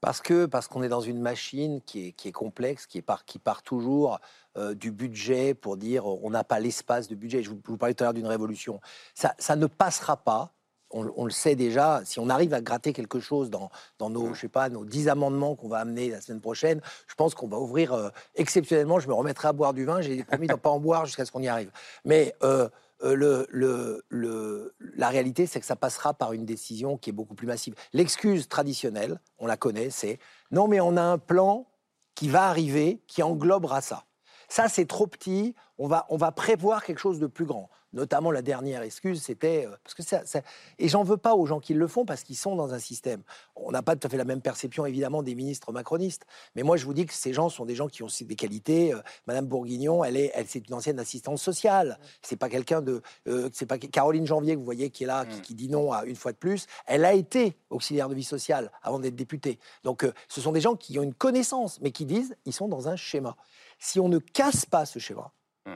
S2: Parce que parce qu'on est dans une machine qui est, qui est complexe, qui, est part, qui part toujours euh, du budget pour dire euh, on n'a pas l'espace de budget. Je vous, parlais tout à l'heure d'une révolution. Ça, ça ne passera pas on, on le sait déjà, si on arrive à gratter quelque chose dans, dans nos, je sais pas, nos 10 amendements qu'on va amener la semaine prochaine, je pense qu'on va ouvrir euh, exceptionnellement. Je me remettrai à boire du vin. J'ai promis de ne pas en boire jusqu'à ce qu'on y arrive. Mais euh, euh, la réalité, c'est que ça passera par une décision qui est beaucoup plus massive. L'excuse traditionnelle, on la connaît, c'est non, mais on a un plan qui va arriver, qui englobera ça. Ça, c'est trop petit. On va, on va prévoir quelque chose de plus grand. Notamment, la dernière excuse, c'était. euh, parce que ça, ça- et j'en veux pas aux gens qui le font parce qu'ils sont dans un système. On n'a pas tout à fait la même perception, évidemment, des ministres macronistes. Mais moi, je vous dis que ces gens sont des gens qui ont des qualités. Euh, Madame Bourguignon, elle est, elle, c'est une ancienne assistante sociale. C'est pas quelqu'un de. euh, c'est pas Caroline Janvier, que vous voyez, qui est là, qui, qui dit non à une fois de plus. Elle a été auxiliaire de vie sociale avant d'être députée. Donc, euh, ce sont des gens qui ont une connaissance, mais qui disent ils sont dans un schéma. Si on ne casse pas ce schéma,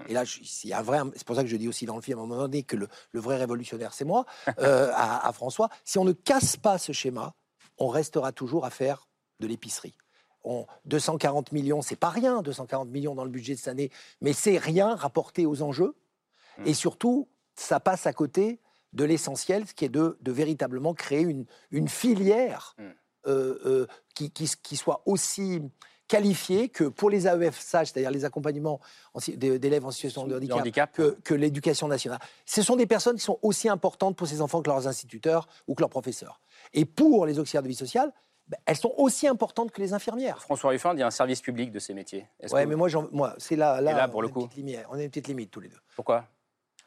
S2: et là, je- il y a un vrai, c'est pour ça que je dis aussi dans le film à un moment donné que le, le vrai révolutionnaire, c'est moi, euh, à, à François. Si on ne casse pas ce schéma, on restera toujours à faire de l'épicerie. On- 240 millions, c'est pas rien, 240 millions dans le budget de cette année, mais c'est rien rapporté aux enjeux. Et surtout, ça passe à côté de l'essentiel, ce qui est de, de véritablement créer une, une filière euh, euh, qui, qui, qui soit aussi qualifiée que pour les AEF sages, c'est-à-dire les accompagnements d'élèves en situation de handicap,
S1: handicap.
S2: que, que l'éducation nationale. Ce sont des personnes qui sont aussi importantes pour ces enfants que leurs instituteurs ou que leurs professeurs. Et pour les auxiliaires de vie sociale, ben, elles sont aussi importantes que les infirmières.
S1: François Ruffin dit un service public de ces métiers. Que-
S2: mais moi, moi c'est là, là,
S1: pour
S2: on
S1: le
S2: a une petite limite- on a une petite limite tous les deux.
S1: Pourquoi?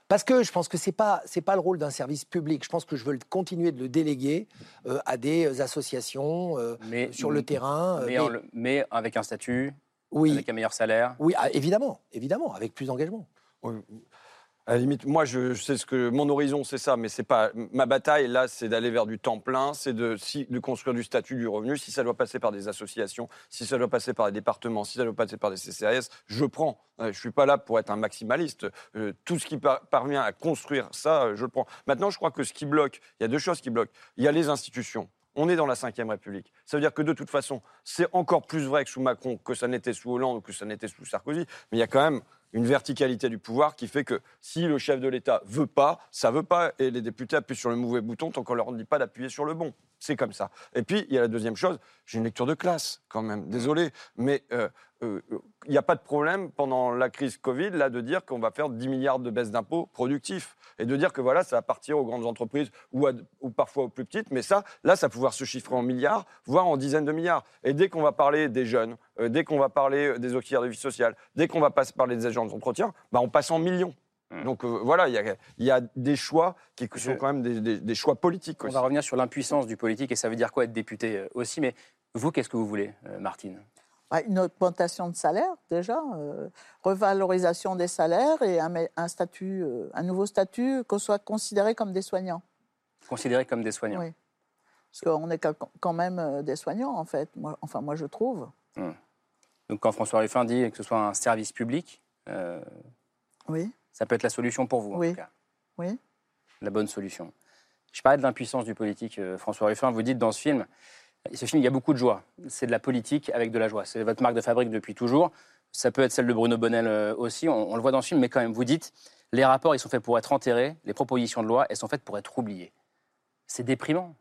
S2: Parce que je pense que c'est pas c'est pas le rôle d'un service public. Je pense que je veux continuer de le déléguer euh, à des associations euh,
S1: mais,
S2: sur le terrain. euh,
S1: mais,
S2: mais-
S1: en le- mais avec un statut,
S2: Oui.
S1: avec un meilleur salaire.
S2: Oui, ah, évidemment, évidemment, avec plus d'engagement.
S4: À la limite, moi, je, sais ce que mon horizon, c'est ça, mais c'est pas ma bataille. Là, c'est d'aller vers du temps plein, c'est de, construire du statut du revenu. Si ça doit passer par des associations, si ça doit passer par des départements, si ça doit passer par des CCAS, je prends. Euh, je suis pas là pour être un maximaliste. Euh, tout ce qui par- parvient à construire ça, euh, je le prends. Maintenant, je crois que ce qui bloque, il y a deux choses qui bloquent. Il y a les institutions. On est dans la Ve République. Ça veut dire que de toute façon, c'est encore plus vrai que sous Macron, que ça n'était sous Hollande ou que ça n'était sous Sarkozy. Mais il y a quand même une verticalité du pouvoir qui fait que si le chef de l'État veut pas, ça veut pas, et les députés appuient sur le mauvais bouton tant qu'on leur dit pas d'appuyer sur le bon. C'est comme ça. Et puis, il y a la deuxième chose, j'ai une lecture de classe quand même, désolé, mais euh, il n'y a pas de problème pendant la crise Covid là de dire qu'on va faire 10 milliards de baisse d'impôts productifs et de dire que voilà, ça va partir aux grandes entreprises ou, à- ou parfois aux plus petites, mais ça, là, ça va pouvoir se chiffrer en milliards, voire en dizaines de milliards. Et dès qu'on va parler des jeunes, euh, dès qu'on va parler euh, des auxiliaires de vie sociale, dès qu'on va pas parler des agents d'entretien, bah, on passe en millions. Donc euh, voilà, il y a, il y a des choix qui sont quand même des, des- des choix politiques
S1: On
S4: aussi.
S1: va revenir sur l'impuissance du politique et ça veut dire quoi être député euh, aussi. Mais vous, qu'est-ce que vous voulez, euh, Martine?
S10: Une augmentation de salaire, déjà, euh, revalorisation des salaires et un, me- un statut, euh, un nouveau statut, qu'on soit considéré comme des soignants.
S1: Considérés comme des soignants.
S10: Oui. Parce qu'on est quand- même euh, des soignants, en fait. Moi, enfin, moi, je trouve.
S1: Hmm. Donc quand François Ruffin dit que ce soit un service public, euh,
S10: Oui.
S1: ça peut être la solution pour vous, en
S10: Oui.
S1: tout cas.
S10: Oui.
S1: La bonne solution. Je parlais de l'impuissance du politique, François Ruffin. Vous dites dans ce film, ce film, il y a beaucoup de joie. C'est de la politique avec de la joie. C'est votre marque de fabrique depuis toujours. Ça peut être celle de Bruno Bonnel euh, aussi. On, le voit dans ce film, mais quand même, vous dites, les rapports, ils sont faits pour être enterrés. Les propositions de loi, elles sont faites pour être oubliées. C'est déprimant.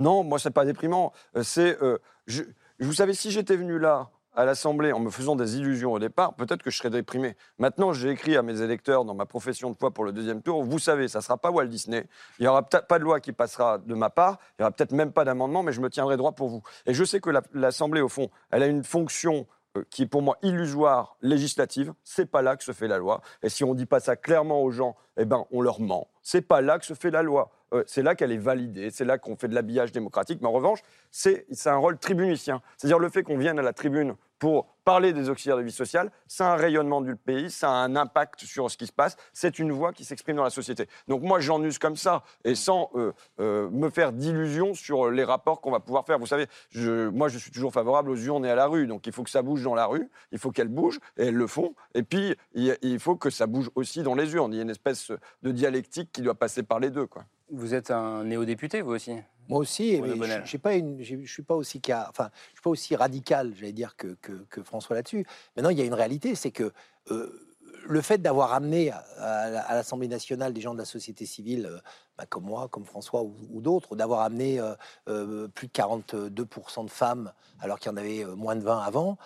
S4: Non, moi, c'est pas déprimant. Euh, C'est, euh, je, vous savez, si j'étais venu là à l'Assemblée en me faisant des illusions au départ, peut-être que je serais déprimé. Maintenant, j'ai écrit à mes électeurs dans ma profession de foi pour le deuxième tour, vous savez, ça sera pas Walt Disney. Il y aura peut-être pas de loi qui passera de ma part. Il y aura peut-être même pas d'amendement, mais je me tiendrai droit pour vous. Et je sais que la- l'Assemblée, au fond, elle a une fonction qui est pour moi illusoire, législative. C'est pas là que se fait la loi. Et si on dit pas ça clairement aux gens, eh ben, on leur ment. C'est pas là que se fait la loi. Euh, c'est là qu'elle est validée. C'est là qu'on fait de l'habillage démocratique. Mais en revanche, c'est c'est un rôle tribunicien. C'est-à-dire le fait qu'on vienne à la tribune pour parler des auxiliaires de vie sociale, c'est un rayonnement du pays, ça a un impact sur ce qui se passe, c'est une voix qui s'exprime dans la société. Donc moi, j'en use comme ça, et sans euh, euh, me faire d'illusions sur les rapports qu'on va pouvoir faire. Vous savez, moi, je suis toujours favorable aux urnes et à la rue, donc il faut que ça bouge dans la rue, il faut qu'elles bougent, et elles le font, et puis il, faut que ça bouge aussi dans les urnes. Il y a une espèce de dialectique qui doit passer par les deux.
S1: Vous êtes un néo-député, vous aussi?
S2: Moi aussi, je j'ai pas une, j'ai- je suis pas aussi ca- enfin, je suis pas aussi radical, j'allais dire que, que, que François là-dessus. Maintenant, il y a une réalité, c'est que euh, le fait d'avoir amené à, à l'Assemblée nationale des gens de la société civile, euh, bah, comme moi, comme François ou, ou d'autres, d'avoir amené euh, plus de 42% de femmes alors qu'il y en avait moins de 20 avant,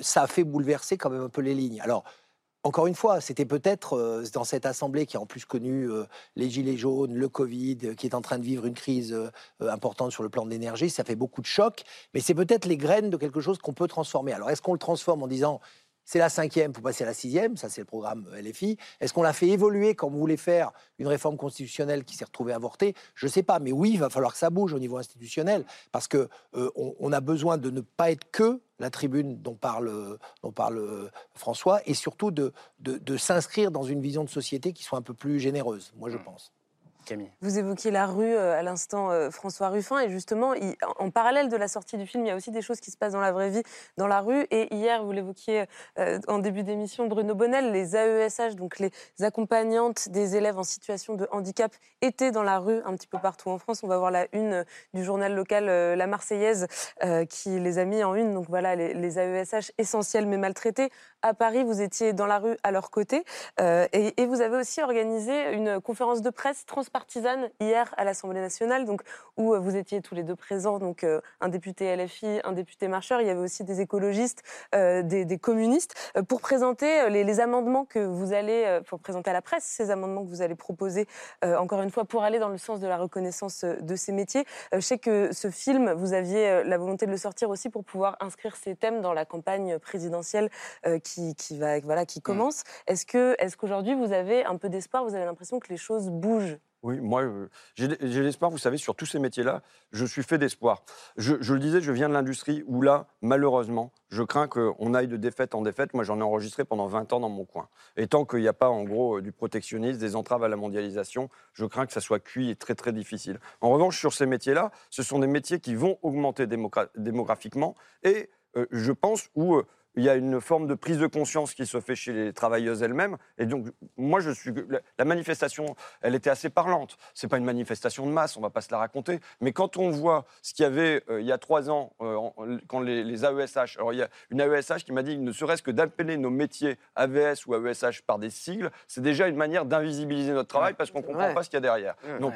S2: ça a fait bouleverser quand même un peu les lignes. Alors, encore une fois, c'était peut-être euh, dans cette assemblée qui a en plus connu euh, les gilets jaunes, le Covid, euh, qui est en train de vivre une crise importante sur le plan de l'énergie, ça fait beaucoup de chocs, mais c'est peut-être les graines de quelque chose qu'on peut transformer. Alors est-ce qu'on le transforme en disant c'est la cinquième pour passer à la sixième, ça c'est le programme LFI. Est-ce qu'on l'a fait évoluer quand on voulait faire une réforme constitutionnelle qui s'est retrouvée avortée? Je ne sais pas, mais oui, il va falloir que ça bouge au niveau institutionnel, parce que euh, on, on a besoin de ne pas être que la tribune dont parle, euh, dont parle euh, François, et surtout de, de, de s'inscrire dans une vision de société qui soit un peu plus généreuse, moi je pense.
S8: Vous évoquiez la rue euh, à l'instant, euh, François Ruffin, et justement, en parallèle de la sortie du film, il y a aussi des choses qui se passent dans la vraie vie, dans la rue. Et hier, vous l'évoquiez euh, en début d'émission, Bruno Bonnel, les AESH, donc les accompagnantes des élèves en situation de handicap, étaient dans la rue un petit peu partout en France. On va voir la une du journal local La Marseillaise qui les a mis en une. Donc voilà, les, les AESH essentiels mais maltraités. À Paris, vous étiez dans la rue à leur côté. Euh, et, vous avez aussi organisé une conférence de presse transpartisane hier à l'Assemblée nationale, donc, où euh, vous étiez tous les deux présents, donc euh, un député LFI, un député marcheur. Il y avait aussi des écologistes, des, communistes, pour présenter les, amendements que vous allez, pour présenter à la presse ces amendements que vous allez proposer, encore une fois, pour aller dans le sens de la reconnaissance de ces métiers. Je sais que ce film, vous aviez la volonté de le sortir aussi pour pouvoir inscrire ces thèmes dans la campagne présidentielle euh, qui, qui, va, voilà, qui commence. Est-ce que, est-ce qu'aujourd'hui vous avez un peu d'espoir Vous avez l'impression que les choses bougent?
S4: Oui, moi, euh, j'ai j'ai l'espoir, vous savez, sur tous ces métiers-là, je suis fait d'espoir. Je, je le disais, je viens de l'industrie où là, malheureusement, je crains qu'on aille de défaite en défaite. Moi, j'en ai enregistré pendant 20 ans dans mon coin. Et tant qu'il n'y a pas, en gros, euh, du protectionnisme, des entraves à la mondialisation, je crains que ça soit cuit et très, très difficile. En revanche, sur ces métiers-là, ce sont des métiers qui vont augmenter démogra- démographiquement et euh, je pense où... euh, il y a une forme de prise de conscience qui se fait chez les travailleuses elles-mêmes. Et donc, moi, je suis. La, manifestation, elle était assez parlante. C'est pas une manifestation de masse, on va pas se la raconter. Mais quand on voit ce qu'il y avait euh, il y a trois ans, euh, en- quand les, les AESH. Alors, il y a une AESH qui m'a dit ne serait-ce que d'appeler nos métiers AVS ou AESH par des sigles, c'est déjà une manière d'invisibiliser notre travail parce qu'on comprend
S9: Ouais.
S4: pas ce qu'il y a derrière.
S9: Ouais.
S4: Donc,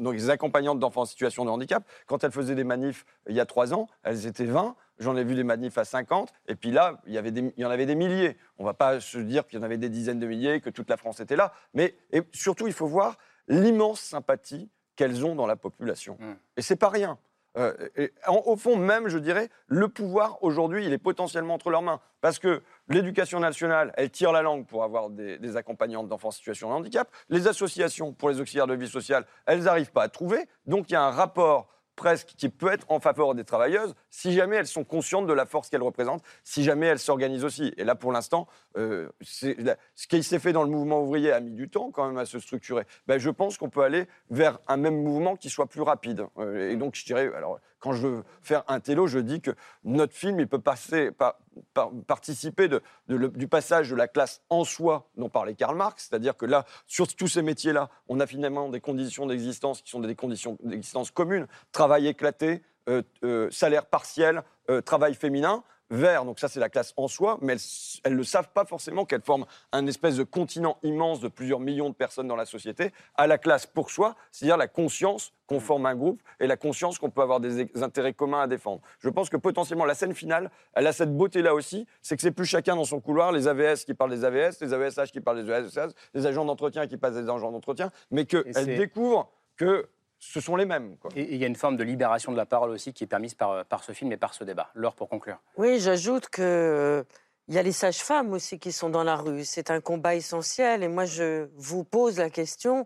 S4: donc, les accompagnantes d'enfants en situation de handicap, quand elles faisaient des manifs euh, il y a trois ans, elles étaient 20. J'en ai vu des manifs à 50, et puis là, il y, avait des- il y en avait des milliers. On ne va pas se dire qu'il y en avait des dizaines de milliers, que toute la France était là, mais et surtout, il faut voir l'immense sympathie qu'elles ont dans la population.
S1: Mm.
S4: Et c'est pas rien. Euh, et en- au fond, même, je dirais, le pouvoir aujourd'hui, il est potentiellement entre leurs mains. Parce que l'éducation nationale, elle tire la langue pour avoir des, des accompagnantes d'enfants en situation de handicap. Les associations pour les auxiliaires de vie sociale, elles n'arrivent pas à trouver. Donc il y a un rapport presque qui peut être en faveur des travailleuses si jamais elles sont conscientes de la force qu'elles représentent, si jamais elles s'organisent aussi. Et là, pour l'instant, euh, ce qui s'est fait dans le mouvement ouvrier a mis du temps quand même à se structurer. Ben, je pense qu'on peut aller vers un même mouvement qui soit plus rapide. Euh, et donc, je dirais, alors, quand je veux faire un télo, je dis que notre film, il peut passer, par- par- participer du passage de la classe en soi dont parlait Karl Marx, c'est-à-dire que là, sur tous ces métiers-là, on a finalement des conditions d'existence qui sont des conditions d'existence communes, travail éclaté, euh, euh, salaire partiel, euh, travail féminin, vers, donc ça c'est la classe en soi, mais elles ne le savent pas forcément qu'elles forment un espèce de continent immense de plusieurs millions de personnes dans la société, à la classe pour soi, c'est-à-dire la conscience qu'on forme un groupe et la conscience qu'on peut avoir des intérêts communs à défendre. Je pense que potentiellement la scène finale, elle a cette beauté-là aussi, c'est que c'est plus chacun dans son couloir, les AVS qui parlent des AVS, les AVSH qui parlent des AVSH, les agents d'entretien qui passent des agents d'entretien, mais qu'elles découvrent que ce sont les mêmes. quoi.
S1: Et il y a une forme de libération de la parole aussi qui est permise par, par ce film et par ce débat. Laure, pour conclure.
S9: Oui, j'ajoute que euh, il y a les sages-femmes aussi qui sont dans la rue. C'est un combat essentiel. Et moi, je vous pose la question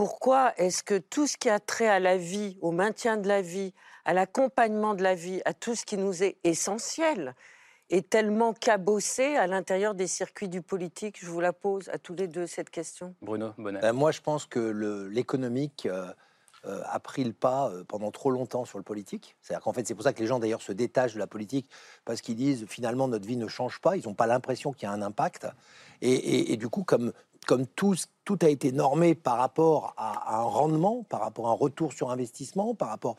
S9: pourquoi est-ce que tout ce qui a trait à la vie, au maintien de la vie, à l'accompagnement de la vie, à tout ce qui nous est essentiel, est tellement cabossé à l'intérieur des circuits du politique? Je vous la pose à tous les deux cette question.
S1: Bruno Bonnet.
S2: Ben, moi, je pense que l'économique euh, euh, a pris le pas euh, pendant trop longtemps sur le politique. C'est-à-dire qu'en fait, c'est pour ça que les gens d'ailleurs se détachent de la politique parce qu'ils disent finalement notre vie ne change pas. Ils n'ont pas l'impression qu'il y a un impact. Et, du coup, comme comme tout, a été normé par rapport à, un rendement, par rapport à un retour sur investissement, par rapport.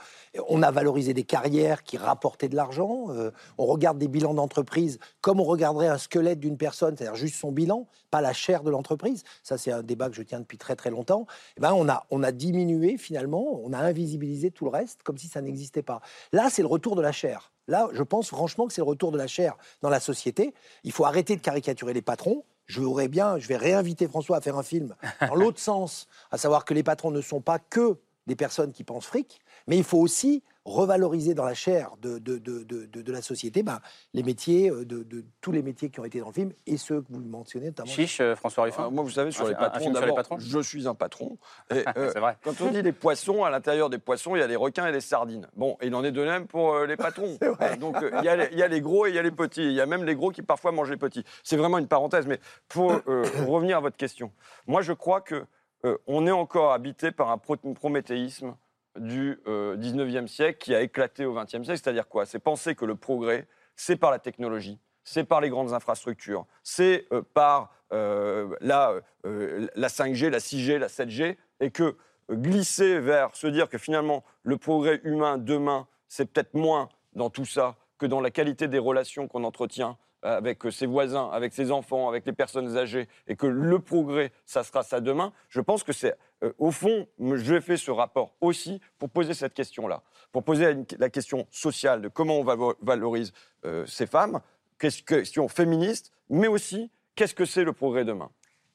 S2: On a valorisé des carrières qui rapportaient de l'argent. euh, on regarde des bilans d'entreprise comme on regarderait un squelette d'une personne, c'est-à-dire juste son bilan, pas la chair de l'entreprise. Ça, c'est un débat que je tiens depuis très très longtemps. Eh ben, on a on a diminué finalement, on a invisibilisé tout le reste comme si ça n'existait pas. Là, c'est le retour de la chair. Là, je pense franchement que c'est le retour de la chair dans la société. Il faut arrêter de caricaturer les patrons. Je voudrais bien, je vais réinviter François à faire un film dans l'autre sens, à savoir que les patrons ne sont pas que des personnes qui pensent fric, mais il faut aussi revaloriser dans la chair de, de, de, de, de- de la société ben, les métiers, euh, de, de tous les métiers qui ont été dans le film et ceux que vous mentionnez notamment.
S1: Chiche, euh, François Ruffin.
S4: Ah, moi, vous savez, sur
S1: Un-
S4: les
S1: un
S4: patrons,
S1: film sur les
S4: d'abord,
S1: patrons
S4: je suis un patron. Et, euh,
S1: C'est vrai.
S4: Quand on dit les poissons, à l'intérieur des poissons, il y a des requins et des sardines. Bon, il en est de même pour euh, les patrons. Donc, euh, il y, a les- il y a les gros et il y a les petits. Il y a même les gros qui parfois mangent les petits. C'est vraiment une parenthèse. Mais pour euh, revenir à votre question, moi, je crois que euh, on est encore habité par un pro- prométhéisme du euh, 19e siècle qui a éclaté au 20e siècle. C'est-à-dire quoi? C'est penser que le progrès, c'est par la technologie, c'est par les grandes infrastructures, c'est euh, par euh, la, euh, la 5G, la 6G, la 7G, et que glisser vers se dire que finalement le progrès humain demain, c'est peut-être moins dans tout ça que dans la qualité des relations qu'on entretient avec euh, ses voisins, avec ses enfants, avec les personnes âgées, et que le progrès, ça sera ça demain, je pense que c'est, euh, au fond, j'ai fait ce rapport aussi pour poser cette question-là, pour poser la question sociale de comment on valo- valorise euh, ces femmes, question féministe, mais aussi qu'est-ce que c'est le progrès demain?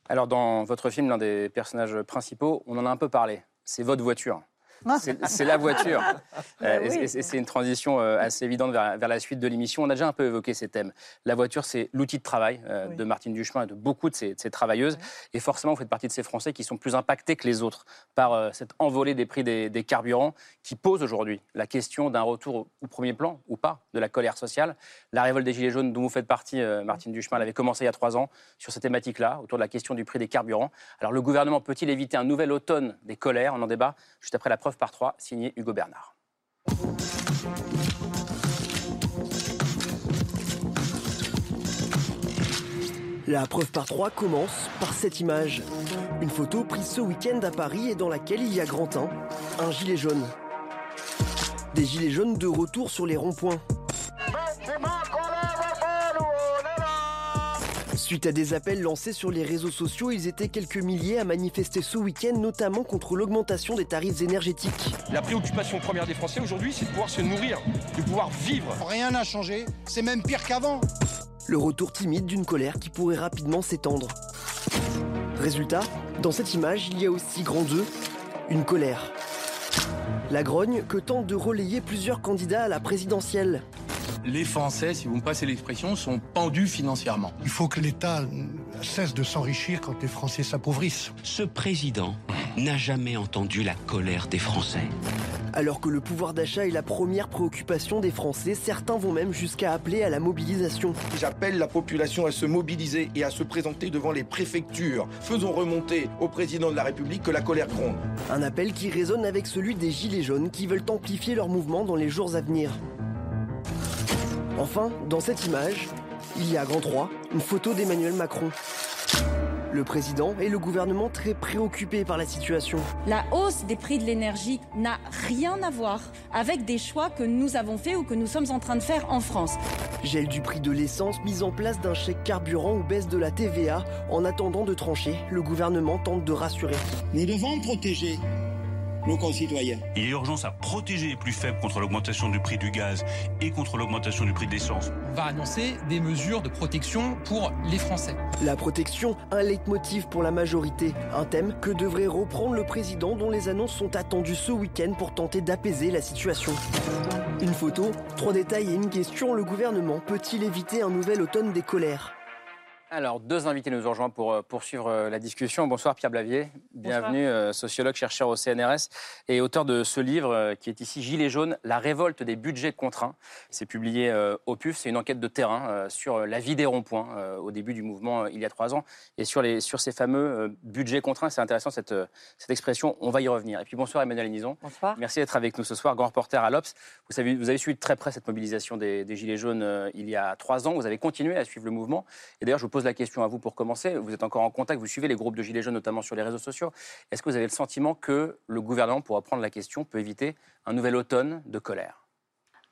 S1: Alors, dans votre film, l'un des personnages principaux, on en a un peu parlé. C'est votre voiture. C'est la voiture. Euh, et-
S8: oui.
S1: et- et c'est une transition euh, assez évidente vers, vers la suite de l'émission. On a déjà un peu évoqué ces thèmes. La voiture, c'est l'outil de travail euh, de Martine Duchemin et de beaucoup de ses, de ses travailleuses. Et forcément, vous faites partie de ces Français qui sont plus impactés que les autres par euh, cette envolée des prix des, des carburants qui pose aujourd'hui la question d'un retour au, au premier plan ou pas de la colère sociale. La révolte des Gilets jaunes, dont vous faites partie, Martine Duchemin, elle avait commencé il y a trois ans sur cette thématique-là, autour de la question du prix des carburants. Alors, le gouvernement peut-il éviter un nouvel automne des colères? On en débat juste après la preuve par trois, signé Hugo Bernard.
S13: La preuve par trois commence par cette image. Une photo prise ce week-end à Paris et dans laquelle il y a grand teint, un gilet jaune. Des gilets jaunes de retour sur les ronds-points. Suite à des appels lancés sur les réseaux sociaux, ils étaient quelques milliers à manifester ce week-end, notamment contre l'augmentation des tarifs énergétiques.
S14: La préoccupation première des Français aujourd'hui, c'est de pouvoir se nourrir, de pouvoir vivre.
S16: Rien n'a changé, c'est même pire qu'avant.
S13: Le retour timide d'une colère qui pourrait rapidement s'étendre. Résultat, dans cette image, il y a aussi grand 2, une colère. La grogne que tentent de relayer plusieurs candidats à la présidentielle.
S14: Les Français, si vous me passez l'expression, sont pendus financièrement.
S16: Il faut que l'État cesse de s'enrichir quand les Français s'appauvrissent.
S17: Ce président n'a jamais entendu la colère des Français.
S13: Alors que le pouvoir d'achat est la première préoccupation des Français, certains vont même jusqu'à appeler à la mobilisation.
S18: J'appelle la population à se mobiliser et à se présenter devant les préfectures. Faisons remonter au président de la République que la colère gronde.
S13: Un appel qui résonne avec celui des Gilets jaunes qui veulent amplifier leur mouvement dans les jours à venir. Enfin, dans cette image, il y a à grand 3 une photo d'Emmanuel Macron. Le président et le gouvernement très préoccupés par la situation.
S19: La hausse des prix de l'énergie n'a rien à voir avec des choix que nous avons faits ou que nous sommes en train de faire en France.
S13: Gel du prix de l'essence, mise en place d'un chèque carburant ou baisse de la TVA. En attendant de trancher, le gouvernement tente de rassurer.
S20: Nous devons protéger nos concitoyens.
S21: Il y a urgence à protéger les plus faibles contre l'augmentation du prix du gaz et contre l'augmentation du prix de l'essence.
S22: On va annoncer des mesures de protection pour les Français.
S13: La protection, un leitmotiv pour la majorité. Un thème que devrait reprendre le président dont les annonces sont attendues ce week-end pour tenter d'apaiser la situation. Une photo, trois détails et une question. Le gouvernement peut-il éviter un nouvel automne des colères?
S1: Alors, deux invités nous ont rejoints pour euh, poursuivre euh, la discussion. Bonsoir Pierre Blavier, bienvenue, euh, sociologue, chercheur au CNRS et auteur de ce livre euh, qui est ici Gilets jaunes, la révolte des budgets contraints. C'est publié euh, au PUF, c'est une enquête de terrain sur la vie des ronds-points au début du mouvement il y a trois ans et sur, les, sur ces fameux budgets contraints. C'est intéressant cette, cette expression, on va y revenir. Et puis bonsoir Emmanuel Nison.
S8: Bonsoir.
S1: Merci d'être avec nous ce soir, grand reporter à l'Obs. Vous, savez, vous avez suivi de très près cette mobilisation des, des Gilets jaunes il y a trois ans. Vous avez continué à suivre le mouvement. Et d'ailleurs, je vous pose la question à vous pour commencer. Vous êtes encore en contact, vous suivez les groupes de Gilets jaunes, notamment sur les réseaux sociaux. Est-ce que vous avez le sentiment que le gouvernement, pour reprendre la question, peut éviter un nouvel automne de colère?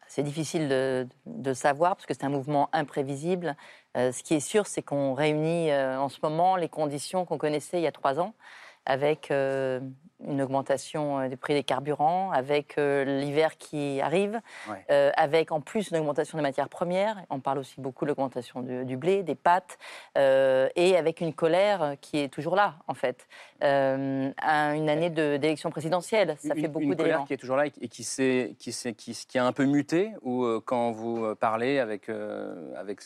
S23: C'est difficile de, de, savoir parce que c'est un mouvement imprévisible. Euh, ce qui est sûr, c'est qu'on réunit euh, en ce moment les conditions qu'on connaissait il y a trois ans avec euh, une augmentation euh, des prix des carburants, avec euh, l'hiver qui arrive, avec en plus une augmentation des matières premières. On parle aussi beaucoup de l'augmentation du, blé, des pâtes, et avec une colère qui est toujours là, en fait. une année d'élection présidentielle, ça fait beaucoup d'éléments. Une
S1: colère qui est toujours là et qui, qui, qui, qui, a un peu muté, ou quand vous parlez avec, avec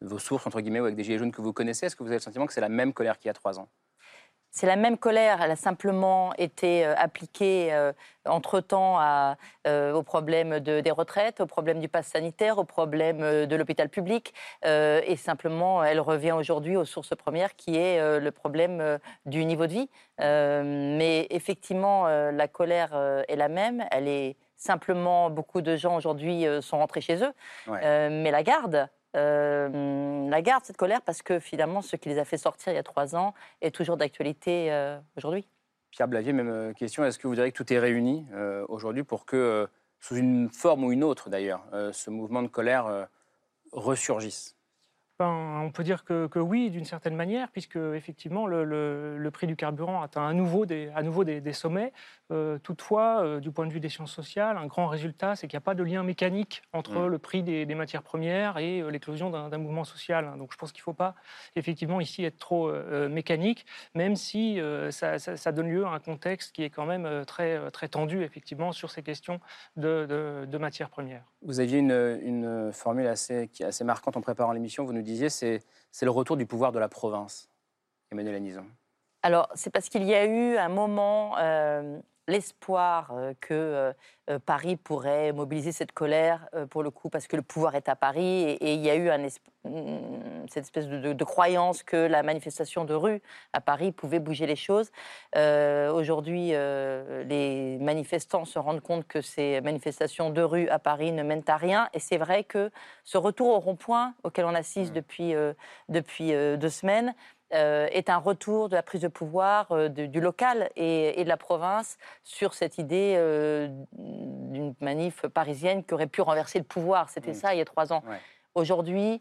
S1: vos sources, entre guillemets, ou avec des gilets jaunes que vous connaissez, est-ce que vous avez le sentiment que c'est la même colère qu'il y a trois ans?
S23: C'est la même colère, elle a simplement été euh, appliquée euh, entre-temps euh, au problème des retraites, au problème du pass sanitaire, au problème de l'hôpital public, et simplement elle revient aujourd'hui aux sources premières qui est le problème du niveau de vie. mais effectivement, la colère est la même, elle est simplement, beaucoup de gens aujourd'hui sont rentrés chez eux, mais la garde, euh, la garde, cette colère, parce que finalement, ce qui les a fait sortir il y a trois ans est toujours d'actualité euh, aujourd'hui.
S1: Pierre Blavier, même euh, question. Est-ce que vous diriez que tout est réuni aujourd'hui pour que, sous une forme ou une autre d'ailleurs, ce mouvement de colère ressurgisse?
S24: On peut dire que, oui, d'une certaine manière, puisque effectivement le, prix du carburant atteint à nouveau des, à nouveau des, sommets. Euh, toutefois, euh, du point de vue des sciences sociales, un grand résultat, c'est qu'il n'y a pas de lien mécanique entre mmh. le prix des, matières premières et euh, l'éclosion d'un mouvement social. Donc je pense qu'il ne faut pas effectivement ici être trop mécanique, même si ça, donne lieu à un contexte qui est quand même très, très tendu effectivement sur ces questions de, de, matières premières.
S1: Vous aviez une, une formule assez, qui est assez marquante en préparant l'émission. Vous nous disiez c'est le retour du pouvoir de la province, Emmanuel Anison.
S23: Alors, c'est parce qu'il y a eu un moment, euh, l'espoir euh, que euh, Paris pourrait mobiliser cette colère, pour le coup, parce que le pouvoir est à Paris, et, il y a eu un mm, cette espèce de, croyance que la manifestation de rue à Paris pouvait bouger les choses. Aujourd'hui, les manifestants se rendent compte que ces manifestations de rue à Paris ne mènent à rien, et c'est vrai que ce retour au rond-point auquel on assiste mmh. depuis, depuis deux semaines, euh, est un retour de la prise de pouvoir euh, du local et, de la province sur cette idée euh, d'une manif parisienne qui aurait pu renverser le pouvoir. C'était mmh. ça il y a trois ans. Aujourd'hui,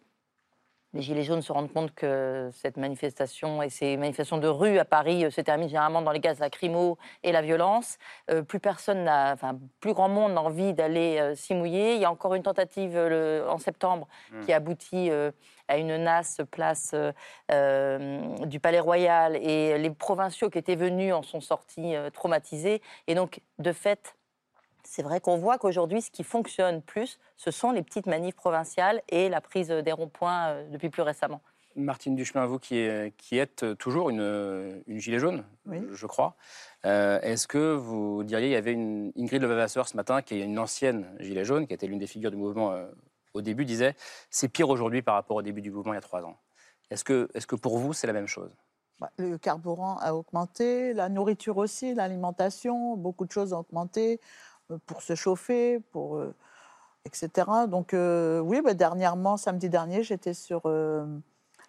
S23: les Gilets jaunes se rendent compte que cette manifestation et ces manifestations de rue à Paris se terminent généralement dans les gaz lacrymaux et la violence. plus personne n'a, enfin, plus grand monde n'a envie d'aller s'y mouiller. Il y a encore une tentative en septembre mmh. qui aboutit à une nasse place euh, euh, du Palais Royal et les provinciaux qui étaient venus en sont sortis euh, traumatisés. Et donc, de fait, c'est vrai qu'on voit qu'aujourd'hui, ce qui fonctionne plus, ce sont les petites manifs provinciales et la prise des ronds-points depuis plus récemment.
S1: Martine Duchemin, vous qui, qui êtes toujours une, une gilet jaune, je crois, est-ce que vous diriez, il y avait une Ingrid Levavasseur ce matin, qui est une ancienne gilet jaune, qui était l'une des figures du mouvement au début, disait c'est pire aujourd'hui par rapport au début du mouvement il y a trois ans. Est-ce que, est que pour vous, c'est la même chose?
S10: Bah, Le carburant a augmenté, la nourriture aussi, l'alimentation, beaucoup de choses ont augmenté euh, pour se chauffer, pour, euh, etc. Donc euh, oui, bah, dernièrement, samedi dernier, j'étais sur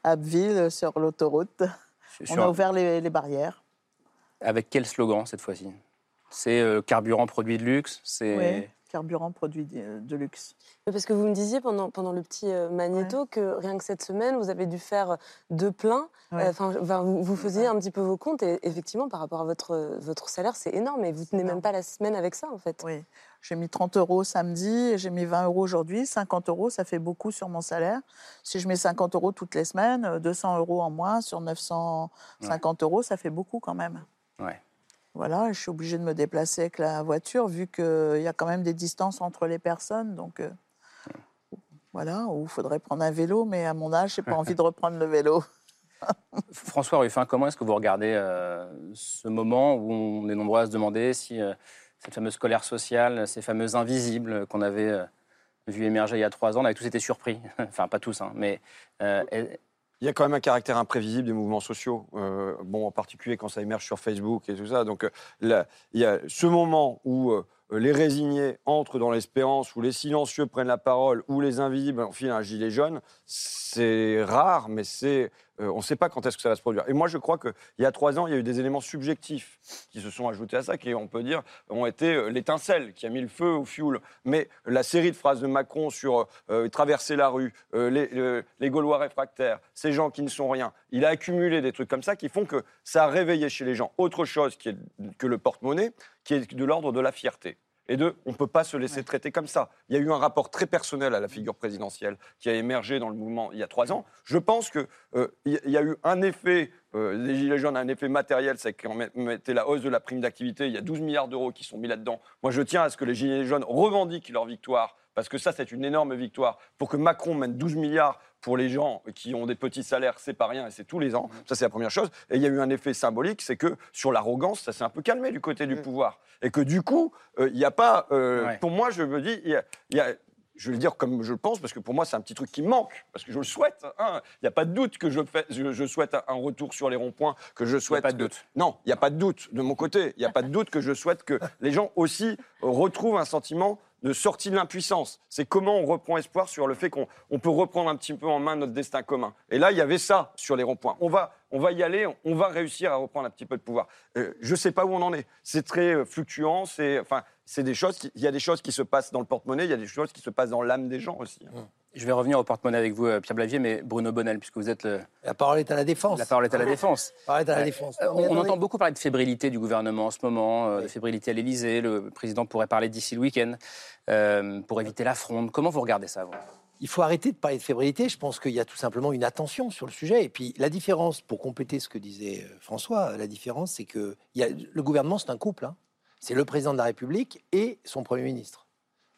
S10: Abbeville, sur l'autoroute. On a ouvert les, les barrières.
S1: Avec quel slogan cette fois-ci? C'est carburant produit de luxe C'est
S10: carburant produit de luxe.
S8: Parce que vous me disiez pendant, pendant le petit euh, magnéto que rien que cette semaine, vous avez dû faire deux pleins. Euh, enfin, vous, faisiez un petit peu vos comptes et effectivement, par rapport à votre, votre salaire, c'est énorme. Et vous tenez même pas la semaine avec ça, en fait.
S10: Oui. J'ai mis 30 euros samedi et j'ai mis 20 euros aujourd'hui. 50 euros, ça fait beaucoup sur mon salaire. Si je mets 50 euros toutes les semaines, 200 euros en moins sur 950 euros, ça fait beaucoup quand même.
S1: Ouais.
S10: Voilà, je suis obligée de me déplacer avec la voiture vu qu'il y a quand même des distances entre les personnes. Donc euh, voilà, ou il faudrait prendre un vélo, mais à mon âge, je n'ai pas envie de reprendre le vélo.
S1: François Ruffin, comment est-ce que vous regardez euh, ce moment où on est nombreux à se demander si euh, cette fameuse colère sociale, ces fameux invisibles qu'on avait vu émerger il y a trois ans, on avait tous été surpris, enfin pas tous, hein, mais
S4: il y a quand même un caractère imprévisible des mouvements sociaux, euh, bon, en particulier quand ça émerge sur Facebook et tout ça. Donc, euh, il y a ce moment où euh, les résignés entrent dans l'espérance, où les silencieux prennent la parole, où les invisibles enfilent un gilet jaune, c'est rare, mais c'est, euh, on ne sait pas quand est-ce que ça va se produire. Et moi, je crois qu'il y a trois ans, il y a eu des éléments subjectifs qui se sont ajoutés à ça, qui, on peut dire, ont été euh, l'étincelle qui a mis le feu au fioul. Mais la série de phrases de Macron sur euh, traverser la rue, les, le- les Gaulois réfractaires, ces gens qui ne sont rien, il a accumulé des trucs comme ça qui font que ça a réveillé chez les gens autre chose qui est, que le porte-monnaie, qui est de l'ordre de la fierté. Et de, on ne peut pas se laisser traiter comme ça. Il y a eu un rapport très personnel à la figure présidentielle qui a émergé dans le mouvement il y a trois ans. Je pense qu'il il y a eu un effet, euh, les Gilets jaunes, un effet matériel, c'est qu'on met- mettait la hausse de la prime d'activité. Il y a 12 milliards d'euros qui sont mis là-dedans. Moi, je tiens à ce que les Gilets jaunes revendiquent leur victoire, parce que ça, c'est une énorme victoire. Pour que Macron mette 12 milliards pour les gens qui ont des petits salaires, c'est pas rien et c'est tous les ans. Ça, c'est la première chose. Et il y a eu un effet symbolique, c'est que sur l'arrogance, ça s'est un peu calmé du côté du pouvoir. Et que du coup, euh, il n'y a pas. euh,
S1: Ouais.
S4: Pour moi, je me dis, il y a- il y a- je vais le dire comme je le pense, parce que pour moi, c'est un petit truc qui me manque, parce que je le souhaite. hein. Il n'y a pas de doute que je, fais, je, je souhaite un- retour sur les ronds-points, que je souhaite.
S1: pas de
S4: que-
S1: doute.
S4: Non, il n'y a pas de doute de mon côté. Il n'y a pas de doute que je souhaite que les gens aussi euh, retrouvent un sentiment de sortie de l'impuissance. C'est comment on reprend espoir sur le fait qu'on on peut reprendre un petit peu en main notre destin commun. Et là, il y avait ça sur les ronds-points. On va, on va y aller, on va réussir à reprendre un petit peu de pouvoir. Euh, je ne sais pas où on en est. C'est très euh, fluctuant. C'est, enfin, c'est des choses. qui- Il y a des choses qui se passent dans le porte-monnaie. Il y a des choses qui se passent dans l'âme des gens aussi. hein.
S1: Je vais revenir au porte-monnaie avec vous, euh, Pierre Blavier, mais Bruno Bonnel, puisque vous êtes le.
S2: La parole est à la défense.
S1: La parole est à la défense.
S2: La parole est à la
S1: Ouais.
S2: défense.
S1: Euh, on entend beaucoup parler de fébrilité du gouvernement en ce moment, euh, de fébrilité à l'Élysée. Le président pourrait parler d'ici le week-end euh, pour éviter la fronde. Comment vous regardez ça, vous?
S2: Il faut arrêter de parler de fébrilité. Je pense qu'il y a tout simplement une attention sur le sujet. Et puis la différence, pour compléter ce que disait euh, François, la différence, c'est que il y a, le gouvernement, c'est un couple. hein. C'est le président de la République et son Premier ministre.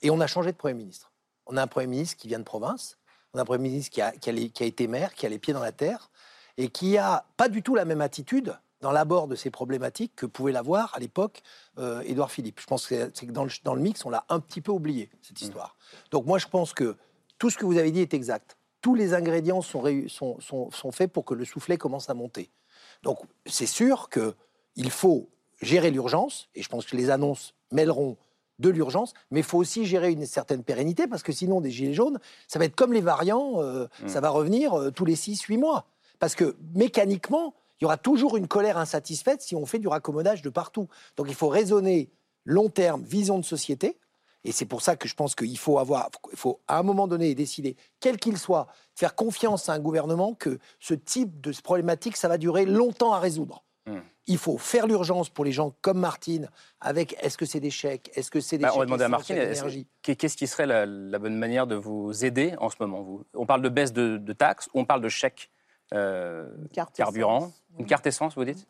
S2: Et on a changé de Premier ministre. On a un Premier ministre qui vient de province. On a un Premier ministre qui a, qui a les- qui a été maire, qui a les pieds dans la terre et qui a pas du tout la même attitude dans l'abord de ces problématiques que pouvait l'avoir à l'époque euh, Édouard Philippe. Je pense que que dans le, dans le mix, on l'a un petit peu oublié, cette histoire. Donc moi, je pense que tout ce que vous avez dit est exact. Tous les ingrédients sont, réu- sont, sont, sont faits pour que le soufflet commence à monter. Donc c'est sûr qu'il faut gérer l'urgence, et je pense que les annonces mêleront de l'urgence, mais il faut aussi gérer une certaine pérennité, parce que sinon, des gilets jaunes, ça va être comme les variants, euh,
S1: Mm.
S2: ça va revenir euh, tous les 6-8 mois. Parce que mécaniquement, il y aura toujours une colère insatisfaite si on fait du raccommodage de partout. Donc il faut raisonner long terme, vision de société, et c'est pour ça que je pense qu'il faut avoir, il faut à un moment donné décider, quel qu'il soit, faire confiance à un gouvernement que ce type de problématique, ça va durer longtemps à résoudre.
S1: Hmm.
S2: Il faut faire l'urgence pour les gens comme Martine, avec est-ce que c'est des chèques, est-ce que c'est des
S1: Bah,
S2: chèques
S1: On va demander à Martine, qu'est-ce qui serait la, la bonne manière de vous aider en ce moment vous? On parle de baisse de, de taxes, on parle de chèques euh,
S10: carte
S1: carburant,
S10: essence,
S1: une carte essence, vous dites?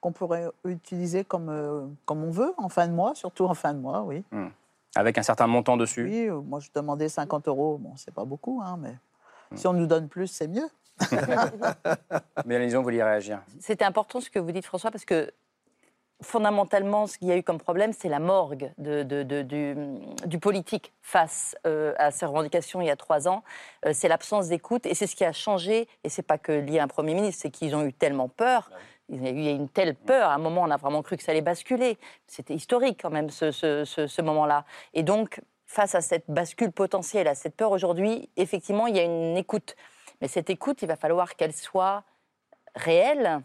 S10: Qu'on pourrait utiliser comme, euh, comme on veut, en fin de mois, surtout en fin de mois, oui.
S1: Hmm. Avec un certain montant dessus?
S10: Oui, euh, moi je demandais 50 euros, bon, c'est pas beaucoup, hein, mais si on nous donne plus, c'est mieux.
S1: Mélanie Lison, vous vouliez réagir
S23: C'était important ce que vous dites, François, parce que fondamentalement, ce qu'il y a eu comme problème, c'est la morgue de- de- de- du, du politique face euh, à ces revendications il y a trois ans. Euh, c'est l'absence d'écoute et c'est ce qui a changé. Et c'est pas que lié à un Premier ministre, c'est qu'ils ont eu tellement peur. Il y a eu il y a eu une telle peur. À un moment, on a vraiment cru que ça allait basculer. C'était historique quand même, ce, ce- ce- ce moment-là. Et donc, face à cette bascule potentielle, à cette peur aujourd'hui, effectivement, il y a une écoute. Mais cette écoute, il va falloir qu'elle soit réelle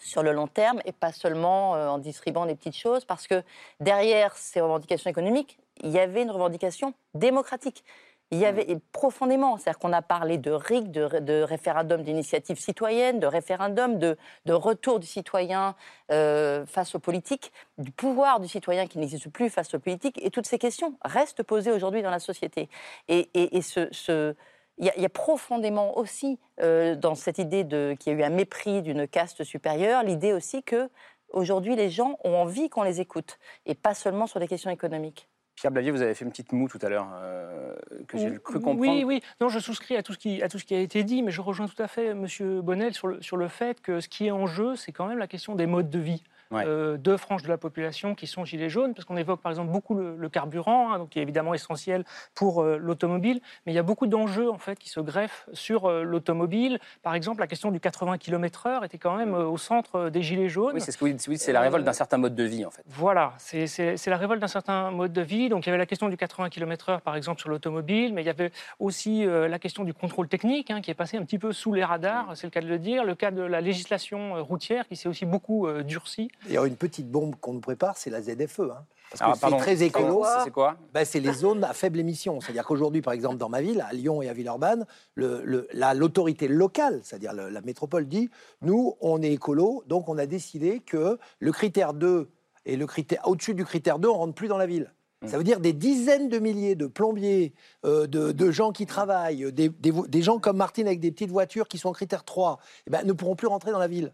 S23: sur le long terme et pas seulement euh, en distribuant des petites choses, parce que derrière ces revendications économiques, il y avait une revendication démocratique. Il y avait et profondément, c'est-à-dire qu'on a parlé de RIC, de, de référendum d'initiative citoyenne, de référendum de, de retour du citoyen euh, face aux politiques, du pouvoir du citoyen qui n'existe plus face aux politiques, et toutes ces questions restent posées aujourd'hui dans la société. Et, et- et ce- ce, il y, a, il y a profondément aussi euh, dans cette idée de qu'il y a eu un mépris d'une caste supérieure, l'idée aussi que aujourd'hui les gens ont envie qu'on les écoute et pas seulement sur des questions économiques.
S1: Pierre Blavier, vous avez fait une petite moue tout à l'heure, euh, que j'ai cru comprendre.
S24: Oui, oui. Non, je souscris à tout, ce qui, à tout ce qui a été dit, mais je rejoins tout à fait M. Bonnel sur le, sur le fait que ce qui est en jeu, c'est quand même la question des modes de vie.
S1: Ouais.
S24: Euh, deux franges de la population qui sont gilets jaunes, parce qu'on évoque par exemple beaucoup le, le carburant, hein, donc qui est évidemment essentiel pour euh, l'automobile, mais il y a beaucoup d'enjeux en fait qui se greffent sur euh, l'automobile. Par exemple, la question du 80 km/h était quand même au centre des gilets jaunes.
S1: Oui, c'est ce que vous dites, oui, c'est la révolte d'un certain mode de vie, en fait.
S24: Voilà, c'est la révolte d'un certain mode de vie. Donc il y avait la question du 80 km/h, par exemple, sur l'automobile, mais il y avait aussi la question du contrôle technique, hein, qui est passé un petit peu sous les radars, c'est le cas de le dire. Le cas de la législation routière, qui s'est aussi beaucoup durcie.
S2: D'ailleurs, une petite bombe qu'on nous prépare, c'est la ZFE. hein. Parce que
S1: Alors,
S2: c'est très écolo.
S1: C'est quoi
S2: Ben, C'est les zones à faible émission. C'est-à-dire qu'aujourd'hui, par exemple, dans ma ville, à Lyon et à Villeurbanne, le- le- la- l'autorité locale, c'est-à-dire le- la métropole, dit nous, on est écolo, donc on a décidé que le critère 2 et le critère au-dessus du critère 2, on rentre plus dans la ville. Ça veut dire des dizaines de milliers de plombiers, euh, de, de gens qui travaillent, des, des vo- des gens comme Martine avec des petites voitures qui sont en critère 3, eh ben, ne pourront plus rentrer dans la ville.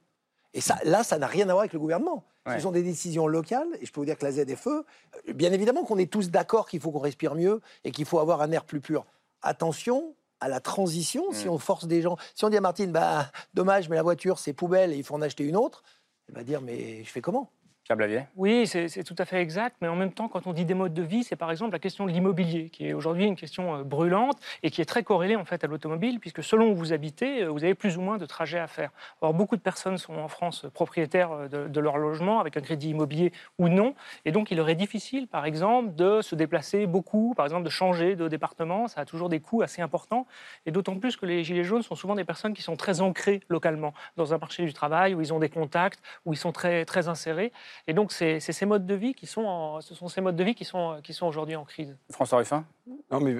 S2: Et ça, là, ça n'a rien à voir avec le gouvernement.
S1: Ouais.
S2: Ce sont des décisions locales, et je peux vous dire que la ZFE, bien évidemment qu'on est tous d'accord qu'il faut qu'on respire mieux et qu'il faut avoir un air plus pur. Attention à la transition, si
S1: Mm.
S2: on force des gens, si on dit à Martine, bah, dommage, mais la voiture, c'est poubelle et il faut en acheter une autre, elle va dire, mais je fais comment?
S24: Oui, c'est tout à fait exact, mais en même temps, quand on dit des modes de vie, c'est par exemple la question de l'immobilier, qui est aujourd'hui une question euh, brûlante et qui est très corrélée en fait à l'automobile, puisque selon où vous habitez, euh, vous avez plus ou moins de trajets à faire. Or, beaucoup de personnes sont en France propriétaires euh, de, de leur logement, avec un crédit immobilier ou non, et donc il leur est difficile, par exemple, de se déplacer beaucoup, par exemple de changer de département, ça a toujours des coûts assez importants, et d'autant plus que les Gilets jaunes sont souvent des personnes qui sont très ancrées localement, dans un marché du travail, où ils ont des contacts, où ils sont très, très insérés. Et donc, c'est ces modes de vie qui sont, en- ce sont ces modes de vie qui sont, qui sont aujourd'hui en crise.
S1: François Ruffin?
S4: Non, mais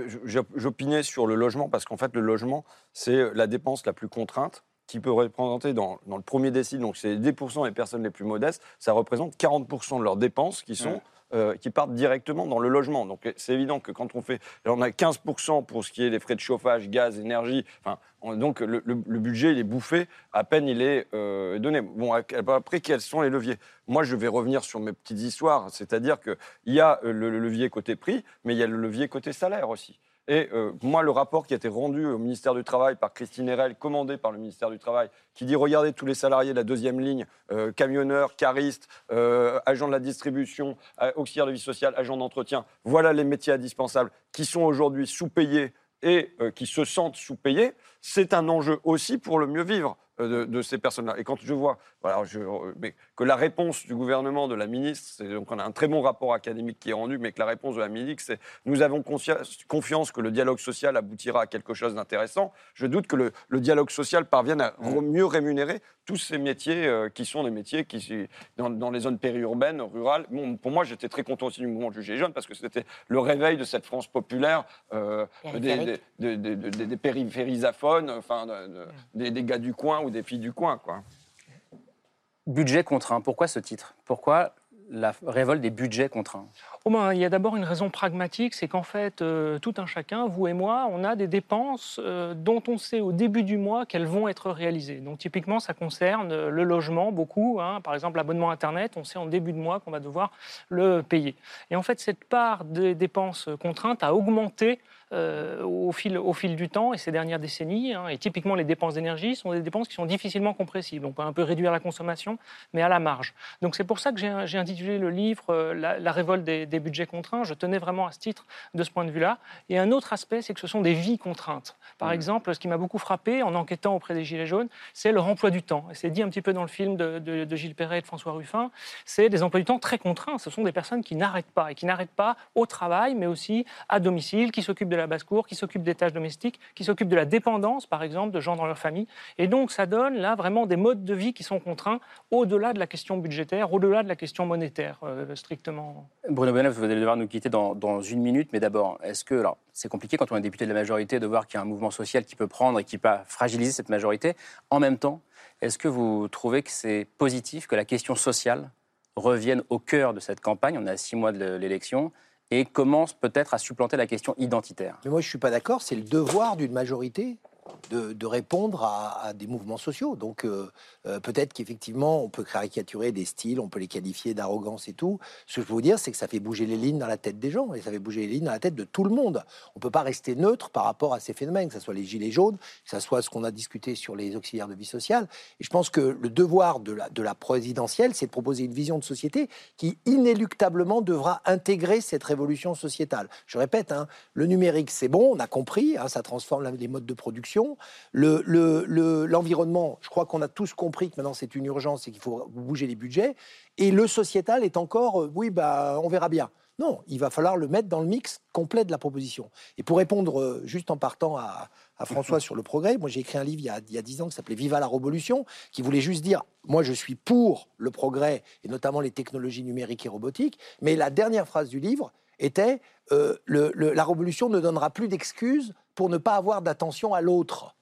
S4: j'opinais sur le logement parce qu'en fait, le logement, c'est la dépense la plus contrainte qui peut représenter dans, dans le premier décile, donc c'est 10% des personnes les plus modestes, ça représente 40% de leurs dépenses qui sont. Euh, qui partent directement dans le logement. Donc c'est évident que quand on fait, on a 15% pour ce qui est les frais de chauffage, gaz, énergie. Enfin, on- donc le, budget il est bouffé, à peine il est euh, donné. Bon après quels sont les leviers? Moi je vais revenir sur mes petites histoires, c'est-à-dire que il y a euh, le levier côté prix, mais il y a le levier côté salaire aussi. Et euh, moi, le rapport qui a été rendu au ministère du Travail par Christine Herel, commandé par le ministère du Travail, qui dit regardez tous les salariés de la deuxième ligne, euh, camionneurs, caristes, euh, agents de la distribution, auxiliaires de vie sociale, agents d'entretien, voilà les métiers indispensables qui sont aujourd'hui sous-payés et qui se sentent sous-payés. C'est un enjeu aussi pour le mieux vivre de, ces personnes-là. Et quand je vois voilà, mais que la réponse du gouvernement, de la ministre, c'est- donc on a un très bon rapport académique qui est rendu, mais que la réponse de la ministre, c'est nous avons confiance que le dialogue social aboutira à quelque chose d'intéressant. Je doute que le, le dialogue social parvienne à re- mieux rémunérer tous ces métiers euh, qui sont des métiers qui, dans, dans les zones périurbaines, rurales. Bon, pour moi, j'étais très content aussi du mouvement du Gilet jaune parce que c'était le réveil de cette France populaire, euh, des, des, des- des- des- des périphérisaphones, enfin, de- de- des, des gars du coin ou des filles du coin, quoi.
S1: Budget contraint. Pourquoi ce titre? Pourquoi la révolte des budgets contraints?
S24: Il y a d'abord une raison pragmatique, c'est qu'en fait, euh, tout un chacun, vous et moi, on a des dépenses euh, dont on sait au début du mois qu'elles vont être réalisées. Donc typiquement, ça concerne euh, le logement, beaucoup. hein. Par exemple, l'abonnement Internet, on sait en début de mois qu'on va devoir le payer. Et en fait, cette part des dépenses contraintes a augmenté euh, au, fil, au fil du temps et ces dernières décennies. hein. Et typiquement, les dépenses d'énergie sont des dépenses qui sont difficilement compressibles. On peut un peu réduire la consommation, mais à la marge. Donc c'est pour ça que j'ai intitulé le livre euh, la, la révolte des, des budgets contraints. Je tenais vraiment à ce titre de ce point de vue-là. Et un autre aspect, c'est que ce sont des vies contraintes. Par exemple, ce qui m'a beaucoup frappé en enquêtant auprès des Gilets jaunes, c'est leur emploi du temps. Et c'est dit un petit peu dans le film de, de- de Gilles Perret et de François Ruffin. C'est des emplois du temps très contraints. Ce sont des personnes qui n'arrêtent pas et qui n'arrêtent pas au travail, mais aussi à domicile, qui s'occupent de la basse-cour, qui s'occupent des tâches domestiques, qui s'occupent de la dépendance, par exemple, de gens dans leur famille. Et donc, ça donne là vraiment des modes de vie qui sont contraints au-delà de la question budgétaire, au-delà de la question monétaire, euh, strictement.
S1: Bruno Bonnef, vous allez devoir nous quitter dans, dans une minute, mais d'abord, est-ce que, alors, c'est compliqué quand on est député de la majorité de voir qu'il y a un mouvement social qui peut prendre et qui peut fragiliser cette majorité. En même temps, est-ce que vous trouvez que c'est positif que la question sociale revienne au cœur de cette campagne? On à six mois de l'élection et commence peut-être à supplanter la question identitaire.
S2: Mais moi, je ne suis pas d'accord. C'est le devoir d'une majorité de, répondre à, des mouvements sociaux. Donc euh, euh, peut-être qu'effectivement, on peut caricaturer des styles, on peut les qualifier d'arrogance et tout. Ce que je peux vous dire, c'est que ça fait bouger les lignes dans la tête des gens et ça fait bouger les lignes dans la tête de tout le monde. On peut pas rester neutre par rapport à ces phénomènes, que ce soit les gilets jaunes, que ce soit ce qu'on a discuté sur les auxiliaires de vie sociale. Et je pense que le devoir de la, de la présidentielle, c'est de proposer une vision de société qui inéluctablement devra intégrer cette révolution sociétale. Je répète, hein, le numérique, c'est bon, on a compris, hein, ça transforme les modes de production. Le- le- le- L'environnement, je crois qu'on a tous compris que maintenant c'est une urgence et qu'il faut bouger les budgets. Et le sociétal est encore, euh, oui, bah, on verra bien. Non, il va falloir le mettre dans le mix complet de la proposition. Et pour répondre, euh, juste en partant à, à François sur le progrès, moi j'ai écrit un livre il y a, il y a 10 ans qui s'appelait Viva la Révolution, qui voulait juste dire, moi je suis pour le progrès, et notamment les technologies numériques et robotiques, mais la dernière phrase du livre était, euh, le- le- la révolution ne donnera plus d'excuses pour ne pas avoir d'attention à l'autre.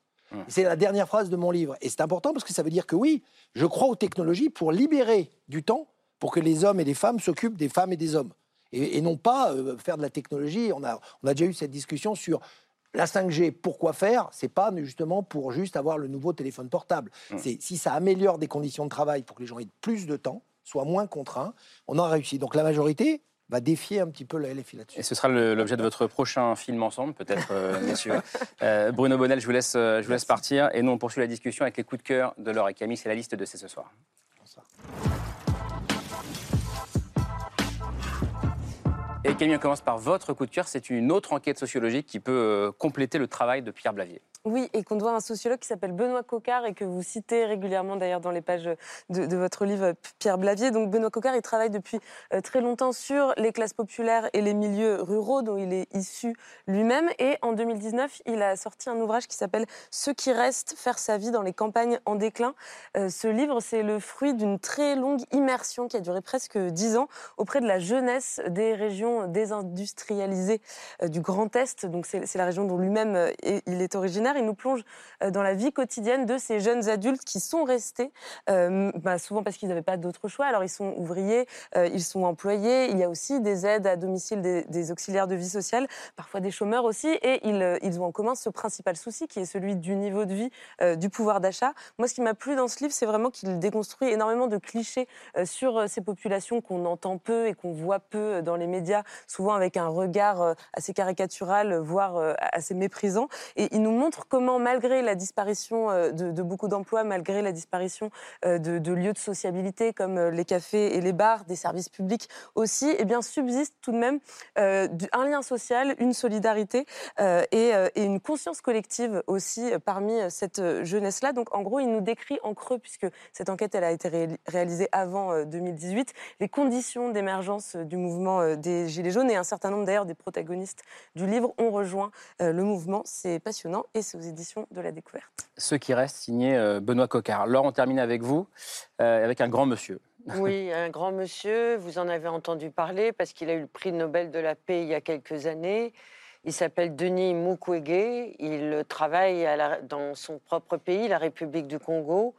S2: C'est la dernière phrase de mon livre. Et c'est important parce que ça veut dire que oui, je crois aux technologies pour libérer du temps pour que les hommes et les femmes s'occupent des femmes et des hommes. Et, et non pas euh, faire de la technologie. On a, on a déjà eu cette discussion sur la 5G. Pourquoi faire? C'est pas justement pour juste avoir le nouveau téléphone portable. C'est si ça améliore des conditions de travail pour que les gens aient plus de temps, soient moins contraints, on aura réussi. Donc la majorité va défier un petit peu la LFI là-dessus.
S1: Et ce sera l'objet de votre prochain film ensemble, peut-être, euh, messieurs. Euh, Bruno Bonnel, je vous, laisse, euh, je vous laisse partir. Et nous, on poursuit la discussion avec les coups de cœur de Laure et Camille. C'est la liste de C'est ce soir. Et Camille, on commence par votre coup de cœur. C'est une autre enquête sociologique qui peut euh, compléter le travail de Pierre Blavier.
S8: Oui, et qu'on doit à un sociologue qui s'appelle Benoît Coquart et que vous citez régulièrement d'ailleurs dans les pages de, votre livre Pierre Blavier. Donc Benoît Coquart, il travaille depuis euh, très longtemps sur les classes populaires et les milieux ruraux dont il est issu lui-même. Et en 2019, il a sorti un ouvrage qui s'appelle Ceux qui restent, faire sa vie dans les campagnes en déclin. Euh, ce livre, c'est le fruit d'une très longue immersion qui a duré presque dix ans auprès de la jeunesse des régions désindustrialisées euh, du Grand Est. Donc c'est la région dont lui-même euh, il est originaire. Il nous plonge euh, dans la vie quotidienne de ces jeunes adultes qui sont restés, bah, souvent parce qu'ils n'avaient pas d'autre choix. Alors ils sont ouvriers, ils sont employés. Il y a aussi des aides à domicile des, auxiliaires de vie sociale, parfois des chômeurs aussi. Et ils, ils ont en commun ce principal souci qui est celui du niveau de vie, du pouvoir d'achat. Moi, ce qui m'a plu dans ce livre, c'est vraiment qu'il déconstruit énormément de clichés sur ces populations qu'on entend peu et qu'on voit peu dans les médias, souvent avec un regard euh, assez caricatural, euh, voire euh, assez méprisant. Et il nous montre comment, malgré la disparition de, beaucoup d'emplois, malgré la disparition de, lieux de sociabilité comme les cafés et les bars, des services publics aussi, eh bien, subsiste tout de même un lien social, une solidarité et, une conscience collective aussi parmi cette jeunesse-là. Donc, en gros, il nous décrit en creux, puisque cette enquête elle a été ré- réalisée avant euh, 2018, les conditions d'émergence du mouvement des Gilets jaunes et un certain nombre d'ailleurs des protagonistes du livre ont rejoint euh, le mouvement. C'est passionnant et c'est aux éditions de la découverte.
S1: Ceux qui restent, signé euh, Benoît Coquart. Laure, on termine avec vous, euh, avec un grand monsieur.
S9: Oui, un grand monsieur, vous en avez entendu parler parce qu'il a eu le prix Nobel de la paix il y a quelques années. Il s'appelle Denis Mukwege. Il travaille à la- dans son propre pays, la République du Congo.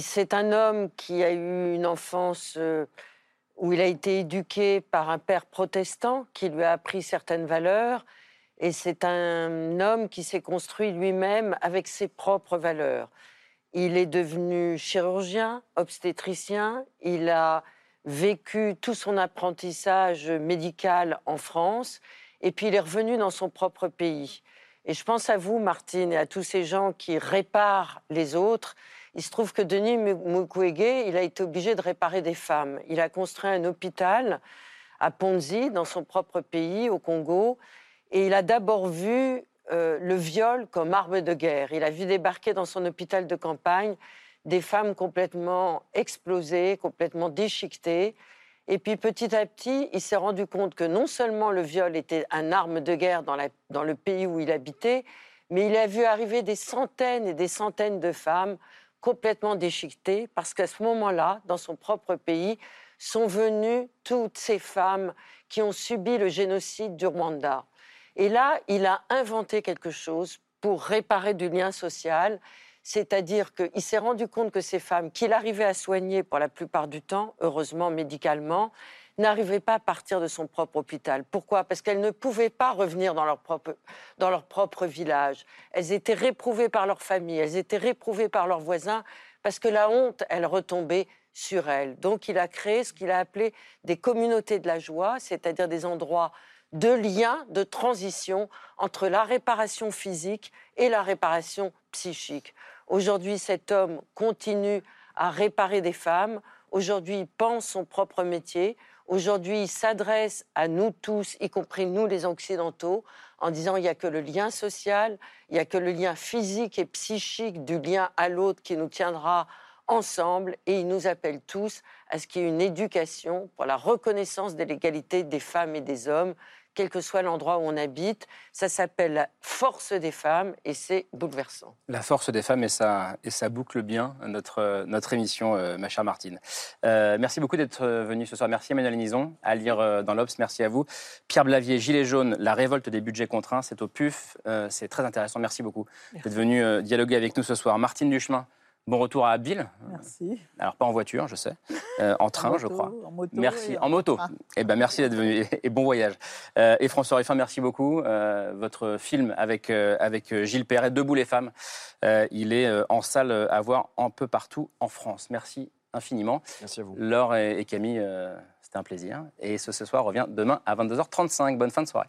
S9: C'est un homme qui a eu une enfance euh, où il a été éduqué par un père protestant qui lui a appris certaines valeurs. Et c'est un homme qui s'est construit lui-même avec ses propres valeurs. Il est devenu chirurgien, obstétricien. Il a vécu tout son apprentissage médical en France. Et puis il est revenu dans son propre pays. Et je pense à vous, Martine, et à tous ces gens qui réparent les autres. Il se trouve que Denis Mu- Mukwege, il a été obligé de réparer des femmes. Il a construit un hôpital à Ponzi, dans son propre pays, au Congo. Et il a d'abord vu euh, le viol comme arme de guerre. Il a vu débarquer dans son hôpital de campagne des femmes complètement explosées, complètement déchiquetées. Et puis petit à petit, il s'est rendu compte que non seulement le viol était un arme de guerre dans le pays où il habitait, mais il a vu arriver des centaines et des centaines de femmes complètement déchiquetées, parce qu'à ce moment-là, dans son propre pays, sont venues toutes ces femmes qui ont subi le génocide du Rwanda. Et là, il a inventé quelque chose pour réparer du lien social, c'est-à-dire qu'il s'est rendu compte que ces femmes qu'il arrivait à soigner pour la plupart du temps, heureusement médicalement, n'arrivaient pas à partir de son propre hôpital. Pourquoi? Parce qu'elles ne pouvaient pas revenir dans leur, propre, dans leur propre village. Elles étaient réprouvées par leur famille, elles étaient réprouvées par leurs voisins, parce que la honte, elle retombait sur elles. Donc il a créé ce qu'il a appelé des communautés de la joie, c'est-à-dire des endroits de lien, de transition entre la réparation physique et la réparation psychique. Aujourd'hui, cet homme continue à réparer des femmes. Aujourd'hui, il pense son propre métier. Aujourd'hui, il s'adresse à nous tous, y compris nous les Occidentaux, en disant il n'y a que le lien social, il n'y a que le lien physique et psychique du lien à l'autre qui nous tiendra ensemble et il nous appelle tous à ce qu'il y ait une éducation pour la reconnaissance de l'égalité des femmes et des hommes quel que soit l'endroit où on habite. Ça s'appelle la force des femmes et c'est bouleversant.
S1: La force des femmes et ça, et ça boucle bien notre, notre émission, euh, ma chère Martine. Euh, merci beaucoup d'être venu ce soir. Merci Emmanuel Nison, à lire euh, dans l'Obs. Merci à vous. Pierre Blavier, Gilets jaunes, la révolte des budgets contraints, c'est au PUF. c'est très intéressant. Merci beaucoup d'être venu dialoguer avec nous ce soir. Martine Duchemin, Bon retour à Abbeville.
S10: Merci.
S1: Alors pas en voiture, je sais, euh, en train, je crois.
S10: En moto.
S1: Merci. En moto. Eh ben merci d'être venu et bon voyage. Euh, et François Ruffin, merci beaucoup. Euh, votre film avec avec Gilles Perret, Debout les femmes, il est en salle à voir un peu partout en France. Merci infiniment.
S4: Merci à vous.
S1: Laure et, Camille, c'était un plaisir. Et ce, ce soir revient demain à 22h35. Bonne fin de soirée.